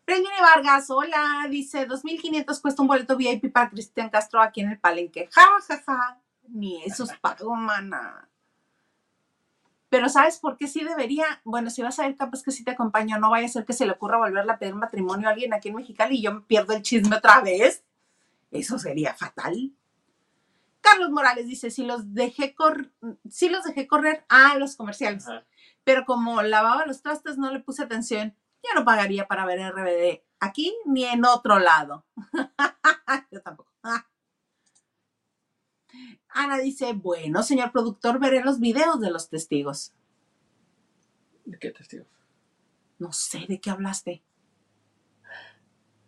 Regine Vargas, hola, dice 2.500 cuesta un boleto VIP para Cristian Castro aquí en el Palenque. Ja, ja, ja. Ni esos pago, mana. Pero ¿sabes por qué sí debería? Bueno, si vas a ir, capaz que sí te acompaño. No vaya a ser que se le ocurra volverle a pedir matrimonio a alguien aquí en Mexicali y yo me pierdo el chisme otra vez. Eso sería fatal. Carlos Morales dice, si los dejé, cor sí los dejé correr a los comerciales. Pero como lavaba los trastes, no le puse atención yo no pagaría para ver RBD aquí ni en otro lado. yo tampoco. Ana dice, bueno, señor productor, veré los videos de los testigos. ¿De qué testigos? No sé, ¿de qué hablaste?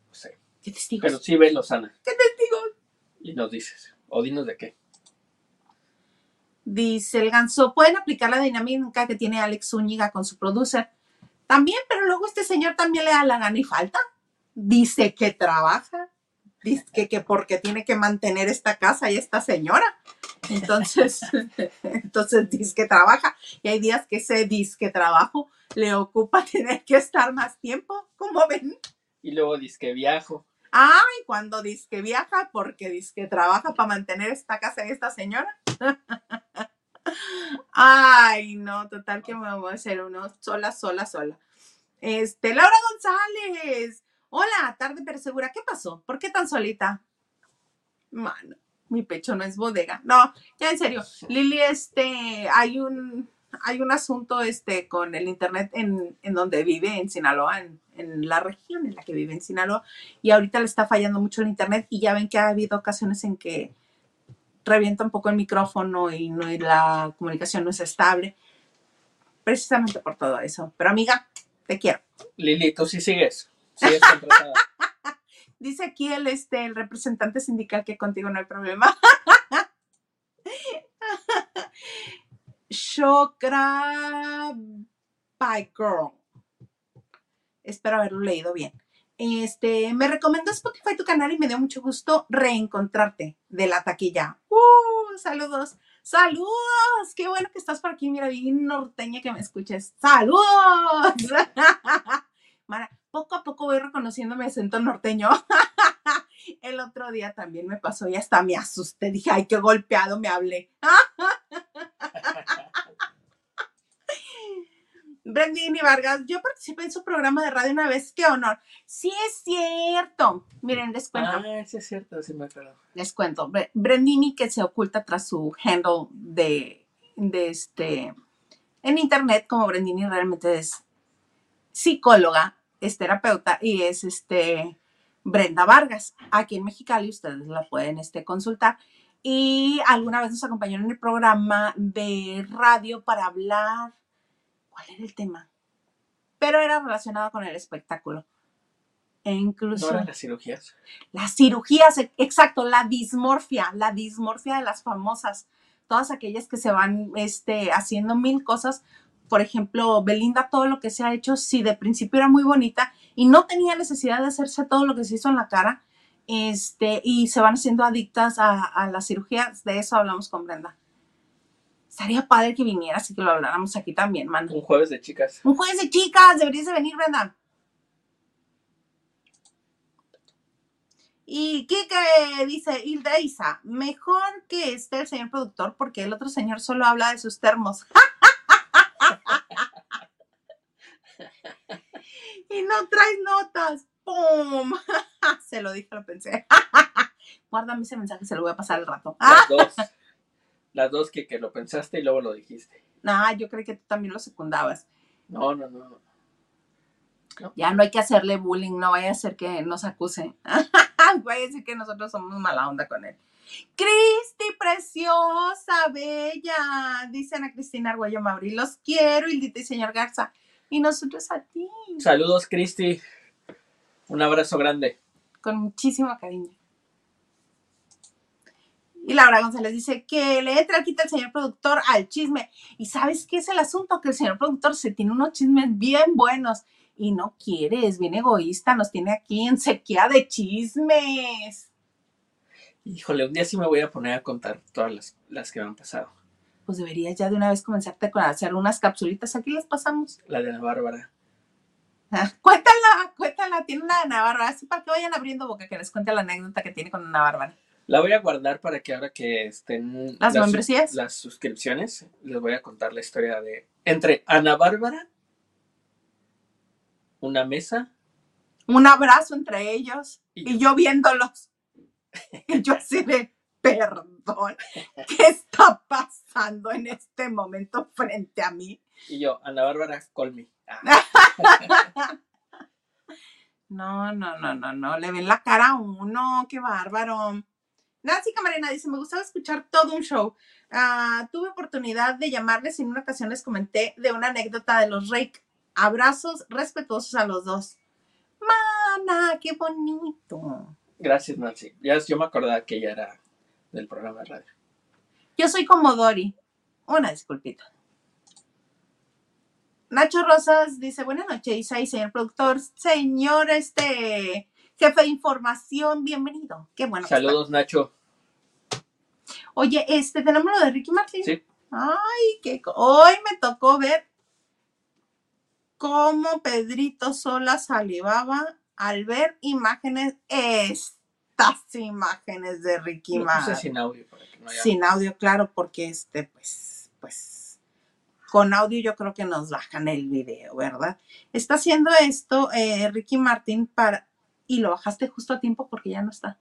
No sé. ¿Qué testigos? Pero sí los Ana. ¿Qué testigos? Y nos dices, o dinos de qué. Dice el ganso, ¿pueden aplicar la dinámica que tiene Alex Zúñiga con su producer? También, pero luego este señor también le da la gana y falta. Dice que trabaja, dice que, porque tiene que mantener esta casa y esta señora. Entonces, entonces dice que trabaja y hay días que ese dice que trabajo le ocupa tener que estar más tiempo, como ven. Y luego dice que viajo. Ay, cuando dice que viaja, porque dice que trabaja para mantener esta casa y esta señora. Ay, no, total que me voy a hacer uno sola, sola, sola. Este, Laura González. Hola, tarde pero segura. ¿Qué pasó? ¿Por qué tan solita? Mano, mi pecho no es bodega. No, ya en serio. Lili, este, hay un, hay un asunto este, con el internet en, en donde vive, en Sinaloa, en, en, la región en la que vive en Sinaloa, y ahorita le está fallando mucho el internet y ya ven que ha habido ocasiones en que revienta un poco el micrófono y, no, la comunicación no es estable, precisamente por todo eso. Pero amiga, te quiero. Lili, tú sí sigues, Dice aquí el, este, el representante sindical que contigo no hay problema. Shokra by Girl. Espero haberlo leído bien. Este, me recomendó Spotify tu canal y me dio mucho gusto reencontrarte de la taquilla. ¡Uh! Saludos. Saludos. Qué bueno que estás por aquí. Mira, bien norteña que me escuches. Saludos. Mara, poco a poco voy reconociendo mi acento norteño. El otro día también me pasó y hasta me asusté. Dije, ay, qué golpeado me hablé. Brendini Vargas, yo participé en su programa de radio una vez, qué honor. Sí es cierto. Miren, les cuento. Ah, sí es cierto, sí me acuerdo. Les cuento. Bre- Brendini que se oculta tras su handle de, de este en internet como Brendini realmente es psicóloga, es terapeuta y es este Brenda Vargas. Aquí en Mexicali ustedes la pueden este, consultar. Y alguna vez nos acompañó en el programa de radio para hablar. ¿Cuál era el tema? Pero era relacionado con el espectáculo. E incluso ¿No eran las cirugías? las cirugías, e- exacto, la dismorfia, la dismorfia de las famosas, todas aquellas que se van este, haciendo mil cosas. Por ejemplo, Belinda, todo lo que se ha hecho, si de principio era muy bonita y no tenía necesidad de hacerse todo lo que se hizo en la cara, este, y se van haciendo adictas a, a las cirugías, de eso hablamos con Brenda. Estaría padre que vinieras y que lo habláramos aquí también, mano. Un jueves de chicas. Un jueves de chicas, deberías de venir, Brenda. Y Kike dice, Hilda Isa, mejor que esté el señor productor porque el otro señor solo habla de sus termos. Y no traes notas. ¡Pum! se lo dije, lo pensé. Guárdame ese mensaje, se lo voy a pasar al rato. Las dos. Las dos que, que lo pensaste y luego lo dijiste. nah, yo creo que tú también lo secundabas. No, no, no. Ya no hay que hacerle bullying, no vaya a ser que nos acuse. vaya a decir que nosotros somos mala onda con él. Cristi, preciosa, bella, dice Ana Cristina Arguello Mauri. Los quiero, Hildita y señor Garza. Y nosotros a ti, Saludos, Cristi. Un abrazo grande. con muchísimo cariño. Y Laura González dice que le entra quita el señor productor al chisme. ¿Y sabes qué es el asunto? Que el señor productor se tiene unos chismes bien buenos y no quiere, es bien egoísta, nos tiene aquí en sequía de chismes. Híjole, un día sí me voy a poner a contar todas las, las que me han pasado. Pues deberías ya de una vez comenzarte con hacer unas capsulitas, aquí las pasamos. La de Ana Bárbara. Ah, cuéntala, cuéntala, tiene una de Ana Bárbara, así para que vayan abriendo boca, que les cuente la anécdota que tiene con Ana Bárbara. La voy a guardar para que ahora que estén ¿Las membresías? las suscripciones, les voy a contar la historia de entre Ana Bárbara, una mesa Un abrazo entre ellos y y yo viéndolos. Y yo así de, perdón, ¿qué está pasando en este momento frente a mí? y yo, Ana Bárbara, call me. Ah, No, no, no, no, no, le ven la cara a uno, qué bárbaro. Nancy Camarena dice, me gustaba escuchar todo un show. Ah, tuve oportunidad de llamarles y en una ocasión les comenté de una anécdota de los Rake. Abrazos respetuosos a los dos. Mana, qué bonito. Gracias, Nancy. Ya yo me acordaba que ella era del programa de radio. Yo soy como Dori. Una disculpita. Nacho Rosas dice, buenas noches, Isa y señor productor, señor este jefe de información, bienvenido. Qué bueno. Saludos, Nacho. Oye, este, tenemos lo de Ricky Martin. Sí. Ay, que hoy me tocó ver cómo Pedrito Sola salivaba al ver imágenes, estas imágenes de Ricky Martin. sin audio para que no haya... Sin audio, claro, porque este, pues, pues, con audio yo creo que nos bajan el video, ¿verdad? Está haciendo esto eh, Ricky Martin para, y lo bajaste justo a tiempo porque ya no está.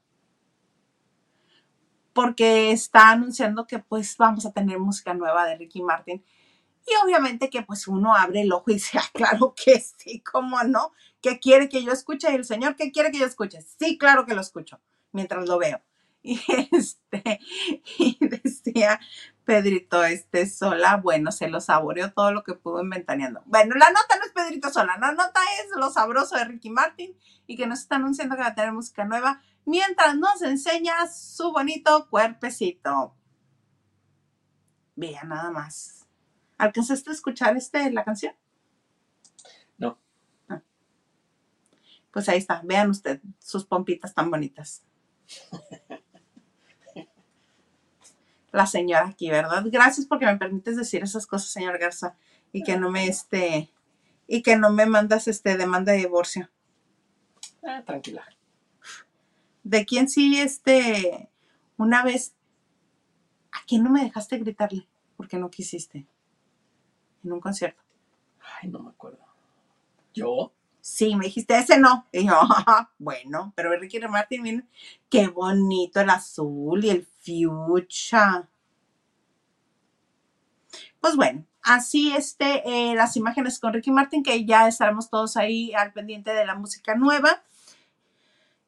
Porque está anunciando que pues vamos a tener música nueva de Ricky Martin. Y obviamente que pues uno abre el ojo y dice, ah, claro que sí, ¿cómo no? ¿Qué quiere que yo escuche? Y el señor, ¿qué quiere que yo escuche? Sí, claro que lo escucho, mientras lo veo. Y este, y decía Pedrito este Sola, bueno, se lo saboreó todo lo que pudo inventaneando. Bueno, la nota no es Pedrito Sola, la nota es lo sabroso de Ricky Martin y que nos está anunciando que va a tener música nueva mientras nos enseña su bonito cuerpecito. Vea nada más. ¿Alcanzaste a escuchar este, la canción? No. Ah. Pues ahí está, vean usted sus pompitas tan bonitas. La señora aquí, ¿verdad? Gracias porque me permites decir esas cosas, señor Garza, y que no me este y que no me mandas este demanda de divorcio. Ah, tranquila. ¿De quién sí este una vez a quién no me dejaste gritarle porque no quisiste en un concierto? Ay, no me acuerdo. ¿Yo? Sí, me dijiste ese no. Y yo, "Ah, bueno, pero Ricky Martin, miren, qué bonito el azul y el fuchsia. Pues bueno, así este, eh, las imágenes con Ricky Martin, que ya estaremos todos ahí al pendiente de la música nueva.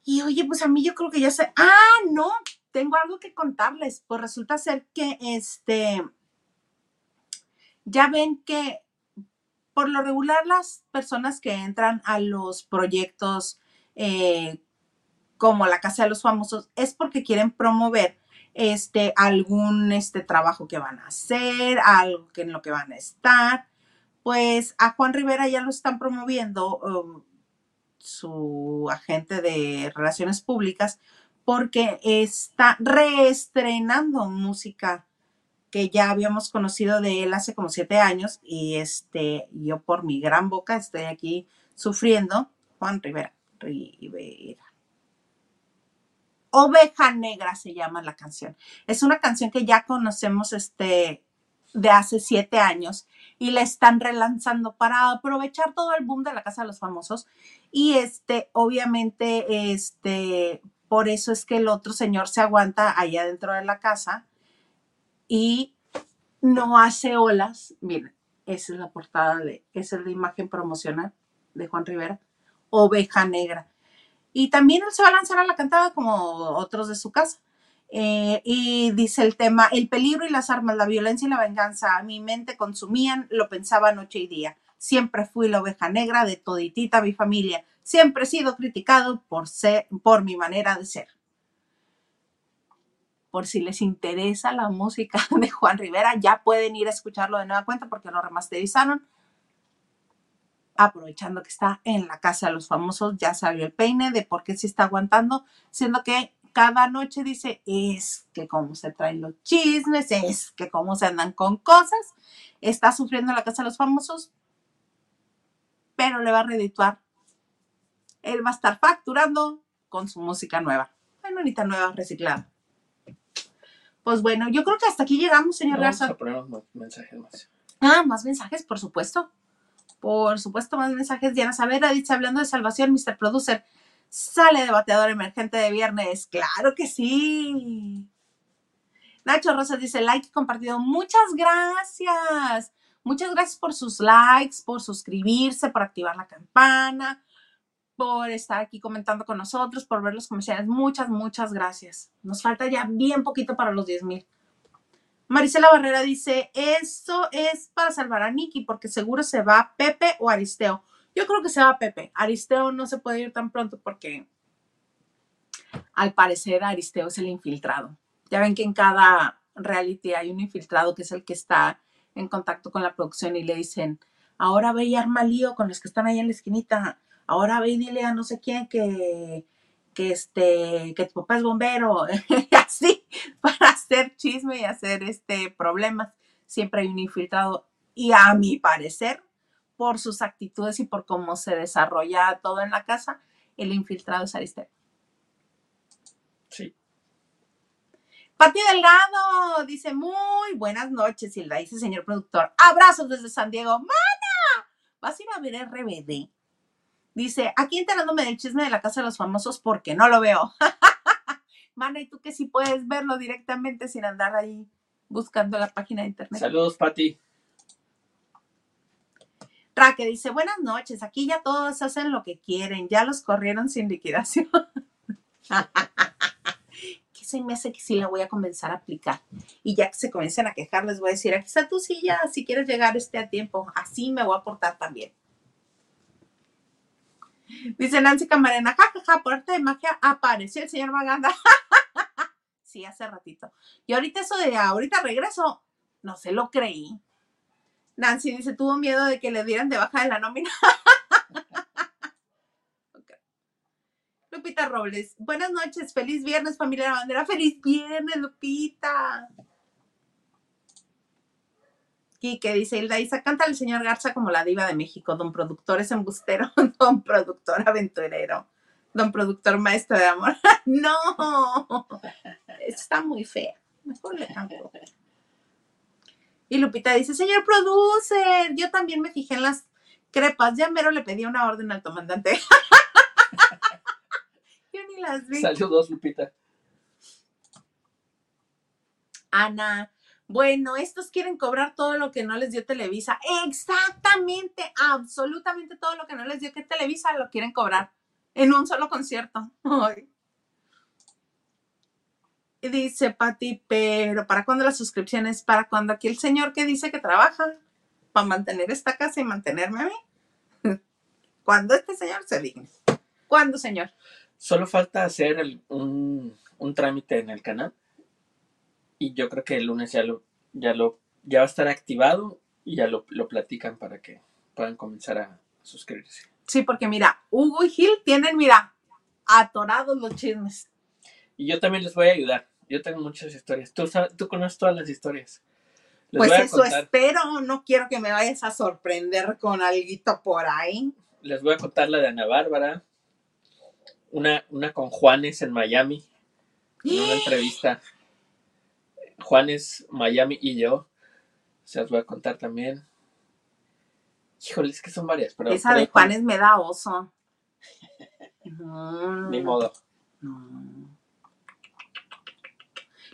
Y oye, pues a mí yo creo que ya sé. Ah, no, tengo algo que contarles. Pues resulta ser que este. Ya ven que por lo regular las personas que entran a los proyectos eh, como la Casa de los Famosos es porque quieren promover este, algún este, trabajo que van a hacer, algo en lo que van a estar. Pues a Juan Rivera ya lo están promoviendo um, su agente de relaciones públicas porque está reestrenando música que ya habíamos conocido de él hace como siete años y este, yo por mi gran boca estoy aquí sufriendo. Juan Rivera, Rivera. Oveja Negra se llama la canción. Es una canción que ya conocemos este, de hace siete años y la están relanzando para aprovechar todo el boom de la Casa de los Famosos. Y este, obviamente, este, por eso es que el otro señor se aguanta allá dentro de la casa y no hace olas. Miren, esa es la portada de, esa es la imagen promocional de Juan Rivera, Oveja Negra. Y también él se va a lanzar a la cantada como otros de su casa. Eh, y dice el tema, el peligro y las armas, la violencia y la venganza, a mi mente consumían, lo pensaba noche y día. Siempre fui la oveja negra de toditita mi familia. Siempre he sido criticado por, ser, por mi manera de ser. Por si les interesa la música de Juan Rivera, ya pueden ir a escucharlo de nueva cuenta porque lo remasterizaron. Aprovechando que está en la casa de los famosos, ya salió el peine de por qué se está aguantando, siendo que cada noche dice, es que cómo se traen los chismes, es que cómo se andan con cosas, está sufriendo la casa de los famosos, pero le va a redituar. Él va a estar facturando con su música nueva. Bueno, ahorita nueva, reciclada. Pues bueno, yo creo que hasta aquí llegamos, señor Vamos Garza. a poner unos mensajes más. Ah, más mensajes, por supuesto. Por supuesto, más mensajes. Diana Savera dice, hablando de salvación, Mr. Producer, sale de bateador emergente de viernes. Claro que sí. Nacho Rosas dice, like y compartido. Muchas gracias. Muchas gracias por sus likes, por suscribirse, por activar la campana, por estar aquí comentando con nosotros, por ver los comerciales. Muchas, muchas gracias. Nos falta ya bien poquito para los 10 mil. Marisela Barrera dice, eso es para salvar a Nicky porque seguro se va Pepe o Aristeo. Yo creo que se va Pepe. Aristeo no se puede ir tan pronto porque al parecer Aristeo es el infiltrado. Ya ven que en cada reality hay un infiltrado que es el que está en contacto con la producción y le dicen, ahora ve y arma lío con los que están ahí en la esquinita. Ahora ve y dile a no sé quién que, que este, que tu papá es bombero. y así, para hacer chisme y hacer este problemas. Siempre hay un infiltrado. Y a mi parecer, por sus actitudes y por cómo se desarrolla todo en la casa, el infiltrado es Aristeo. Sí. Pati Delgado dice, muy buenas noches, Hilda, dice señor productor. Abrazos desde San Diego. ¡Mana! ¿Vas a ir a ver RBD? Dice, aquí enterándome del chisme de la casa de los famosos porque no lo veo. Mana, ¿y tú que sí puedes verlo directamente sin andar ahí buscando la página de internet? Saludos, Pati. Raque dice, buenas noches, aquí ya todos hacen lo que quieren, ya los corrieron sin liquidación. que se me hace que sí la voy a comenzar a aplicar. Y ya que se comiencen a quejar, les voy a decir, aquí está tu silla, si quieres llegar este a tiempo, así me voy a portar también. Dice Nancy Camarena, jajaja, por arte de magia apareció el señor Maganda. sí, hace ratito. Y ahorita eso de ahorita regreso, no se lo creí. Nancy dice, tuvo miedo de que le dieran de baja de la nómina. Lupita Robles, buenas noches, feliz viernes, familia de la bandera, feliz viernes, Lupita. Quique dice, Hilda Isa, canta el señor Garza como la diva de México, don productor es embustero, don productor aventurero, don productor maestro de amor. no, está muy fea, mejor le canto. Y Lupita dice, señor producer, yo también me fijé en las Crepas, ya mero le pedí una orden al comandante. Yo ni las vi. Saludos, Lupita. Ana, bueno, estos quieren cobrar todo lo que no les dio Televisa. Exactamente, absolutamente todo lo que no les dio que Televisa lo quieren cobrar en un solo concierto. Y dice Pati, pero ¿para cuándo las suscripciones? ¿Para cuándo aquí el señor que dice que trabaja? ¿Para mantener esta casa y mantenerme a mí? ¿Cuándo este señor se digne? ¿Cuándo, señor? Solo falta hacer un, un trámite en el canal. Y yo creo que el lunes ya lo, ya lo, ya va a estar activado y ya lo, lo platican para que puedan comenzar a suscribirse. Sí, porque mira, Hugo y Gil tienen, mira, atorados los chismes. Y yo también les voy a ayudar. Yo tengo muchas historias. Tú, sabes- tú conoces todas las historias. Les Pues voy a eso contar, espero, no quiero que me vayas a sorprender con alguito por ahí. les voy a contar la de Ana Bárbara. Una, una con Juanes en Miami. En una entrevista. Juanes, Miami y yo. Se las voy a contar también. Híjole, es que son varias, pero. Esa de Juanes me da oso. No, Ni modo. no.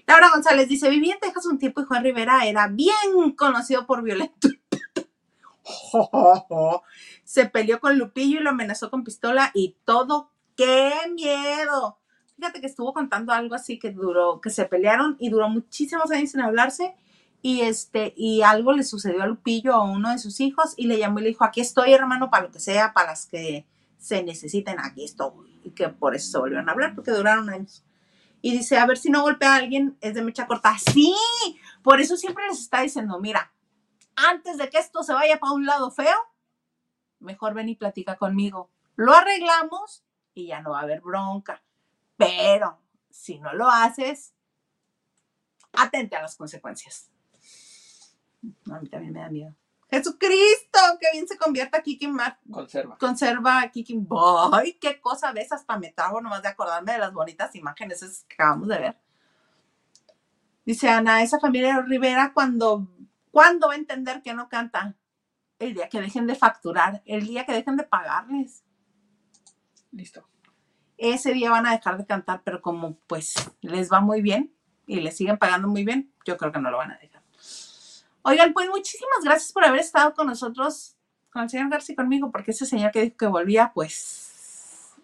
Laura González dice, viví en Texas un tiempo y Juan Rivera era bien conocido por violento. Se peleó con Lupillo y lo amenazó con pistola y todo. ¡Qué miedo! Fíjate que estuvo contando algo así que duró, que se pelearon y duró muchísimos años sin hablarse. Y este, y algo le sucedió a Lupillo a uno de sus hijos y le llamó y le dijo, aquí estoy, hermano, para lo que sea, para las que se necesiten, aquí estoy. Y que por eso se volvieron a hablar, porque duraron años. Y dice, a ver si no golpea a alguien, es de mecha corta. Sí, por eso siempre les está diciendo, mira, antes de que esto se vaya para un lado feo, mejor ven y platica conmigo. Lo arreglamos y ya no va a haber bronca. Pero si no lo haces, atente a las consecuencias. A mí también me da miedo. Jesucristo, que bien se convierta Kiki Mar Conserva. conserva Kiki. ¡Ay, qué cosa ves! Hasta me trago nomás de acordarme de las bonitas imágenes esas que acabamos de ver. Dice Ana, esa familia Rivera, cuando, ¿cuándo va a entender que no canta? El día que dejen de facturar, el día que dejen de pagarles. Listo. Ese día van a dejar de cantar, pero como pues les va muy bien y les siguen pagando muy bien, yo creo que no lo van a dejar. Oigan, pues muchísimas gracias por haber estado con nosotros, con el señor García y conmigo, porque ese señor que dijo que volvía, pues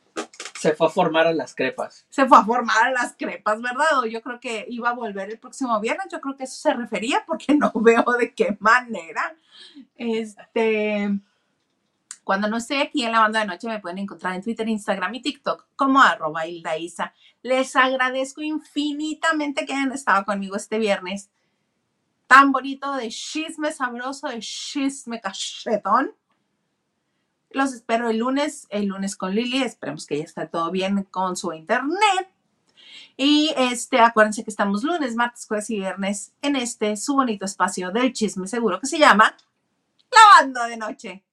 Se fue a formar a las crepas. se fue a formar a las crepas, ¿verdad? O yo creo que iba a volver el próximo viernes, yo creo que eso se refería, porque no veo de qué manera. Este, cuando no esté aquí en la banda de noche, me pueden encontrar en Twitter, Instagram y TikTok como arroba Isa. Les agradezco infinitamente que hayan estado conmigo este viernes tan bonito de chisme sabroso, de chisme cachetón. Los espero el lunes, el lunes con Lili. Esperemos que ya esté todo bien con su internet. Y este, acuérdense que estamos lunes, martes, jueves y viernes en este su bonito espacio del chisme seguro que se llama La Banda de Noche.